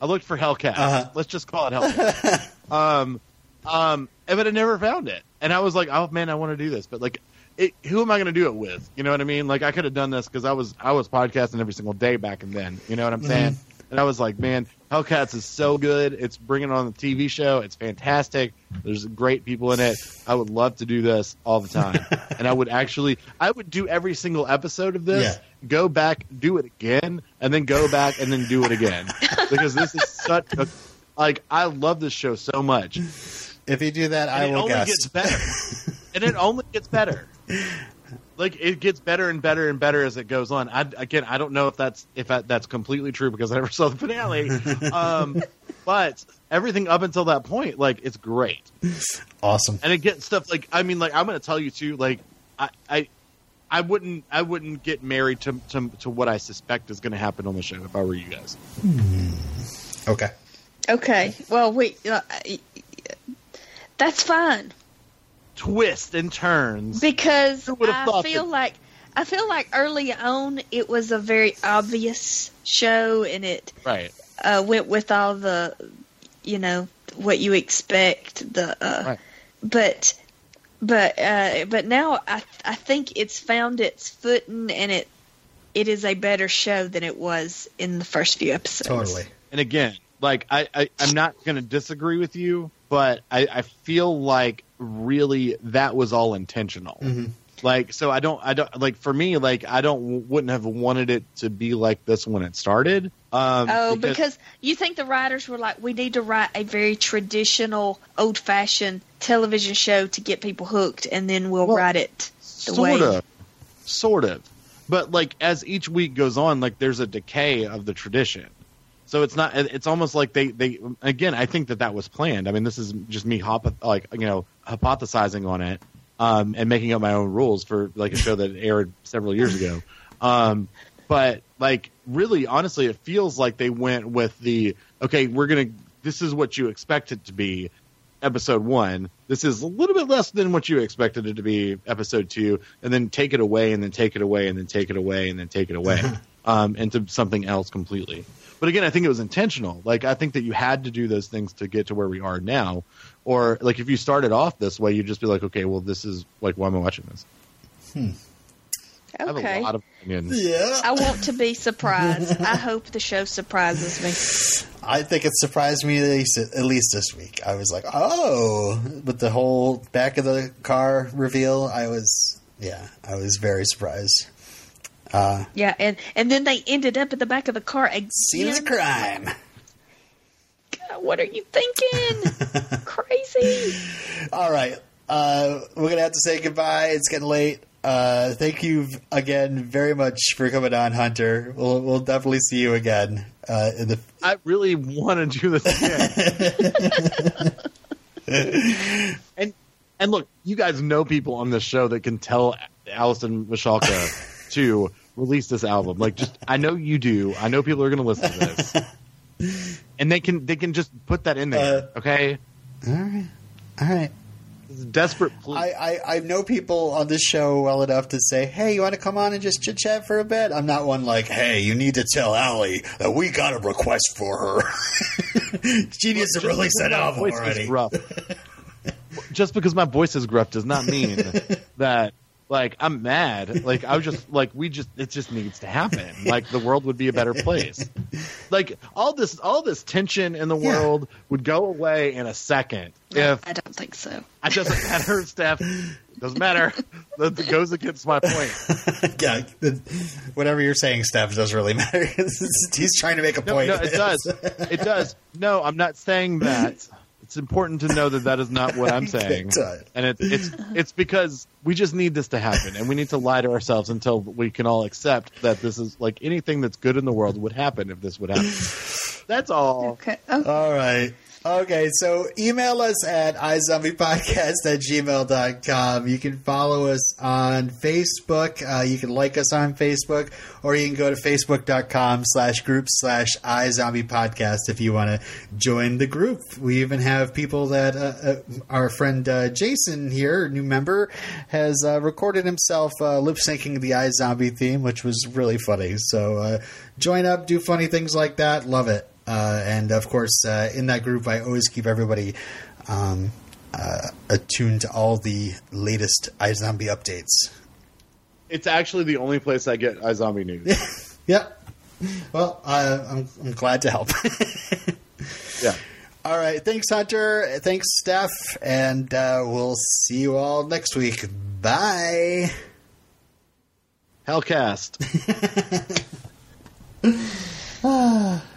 I looked for Hellcast. Uh-huh. Let's just call it Hellcast. um, um, and- but I never found it, and I was like, oh man, I want to do this, but like. It, who am I going to do it with? You know what I mean? Like I could have done this because I was I was podcasting every single day back and then. You know what I'm saying? And I was like, man, Hellcats is so good. It's bringing on the TV show. It's fantastic. There's great people in it. I would love to do this all the time. and I would actually, I would do every single episode of this, Yeah. go back, do it again, and then go back and then do it again. because this is such a, like, I love this show so much. If you do that, I And it will only guess. gets better. and it only gets better. Like it gets better and better and better as it goes on. I, again, I don't know if that's if that, that's completely true because I never saw the finale. Um, but everything up until that point, like it's great, Awesome. and it gets stuff like I mean, like I'm going to tell you too. Like I, I, I wouldn't I wouldn't get married to to, to what I suspect is going to happen on the show if I were you guys. Okay. Okay. Well, we. Uh, that's fine Twists and turns. because I feel that- like I feel like early on it was a very obvious show and it Right. uh, went with all the, you know, what you expect. The uh, Right. but but uh, but now I I think it's found its footing and it it is a better show than it was in the first few episodes. Totally. and again, like I, I I'm not going to disagree with you, but I, I feel like really that was all intentional. Mhm. Like so, I don't I don't like for me like I don't wouldn't have wanted it to be like this when it started. Um, Oh, because you think the writers were like, we need to write a very traditional, old-fashioned television show to get people hooked, and then we'll Well, write it the sort way. of, sort of, but like as each week goes on, like there's a decay of the tradition. So it's not. It's almost like they they again. I think that that was planned. I mean, this is just me hop like you know hypothesizing on it um, and making up my own rules for like a show that aired several years ago. Um, but like really, honestly, it feels like they went with the okay. We're gonna. This is what you expect it to be. Episode one. This is a little bit less than what you expected it to be. Episode two, and then take it away, and then take it away, and then take it away, and then take it away um, into something else completely. But again, I think it was intentional. Like I think that you had to do those things to get to where we are now. Or like if you started off this way, you'd just be like, okay, well, this is like why am I watching this? Hmm. I have Okay. a lot of opinions. Yeah. I want to be surprised. I hope the show surprises me. I think it surprised me at least, at least this week. I was like, oh, with the whole back of the car reveal, I was, yeah, I was very surprised. Uh, Yeah, and and then they ended up at the back of the car again. scene of crime. God, what are you thinking? Crazy. All right. Uh, we're going to have to say goodbye. It's getting late. Uh, thank you again very much for coming on, Hunter. We'll, we'll definitely see you again uh, in the I really want to do this again. and and look, you guys know people on this show that can tell Alyson Michalka to release this album. Like, just I know you do. I know people are going to listen to this, and they can they can just put that in there. Uh, okay, All right. All right. it's a desperate plea. I, I, I know people on this show well enough to say, hey, you want to come on and just chit chat for a bit? I'm not one like, hey, you need to tell Aly that we got a request for her. she needs to release that album voice is already. just because my voice is gruff does not mean that like I'm mad. Like I was just like we just it just needs to happen. Like the world would be a better place. Like all this all this tension in the Yeah. world would go away in a second if I don't think so. it doesn't matter, Steph. Doesn't matter. That goes against my point. yeah, the- whatever you're saying, Steph, doesn't really matter. He's trying to make a No, point. no, it does. It does. No, I'm not saying that. It's important to know that that is not what I'm saying, and it's it's it's because we just need this to happen, and we need to lie to ourselves until we can all accept that this is like anything that's good in the world would happen if this would happen. That's all. Okay. Oh, All right. Okay, so email us at iZombiePodcast at gmail.com. You can follow us on Facebook. Uh, you can like us on Facebook, or you can go to facebook.com slash group slash iZombiePodcast if you want to join the group. We even have people that uh, uh, our friend uh, Jason here, new member, has uh, recorded himself uh, lip syncing the iZombie theme, which was really funny. So join up, do funny things like that. Love it. Uh, and of course, uh, in that group, I always keep everybody um, uh, attuned to all the latest iZombie updates. It's actually the only place I get iZombie news. Yep. Well, uh, I'm, I'm glad to help. yeah. all right. Thanks, Hunter. Thanks, Steph. And uh, we'll see you all next week. Bye. Hellcast.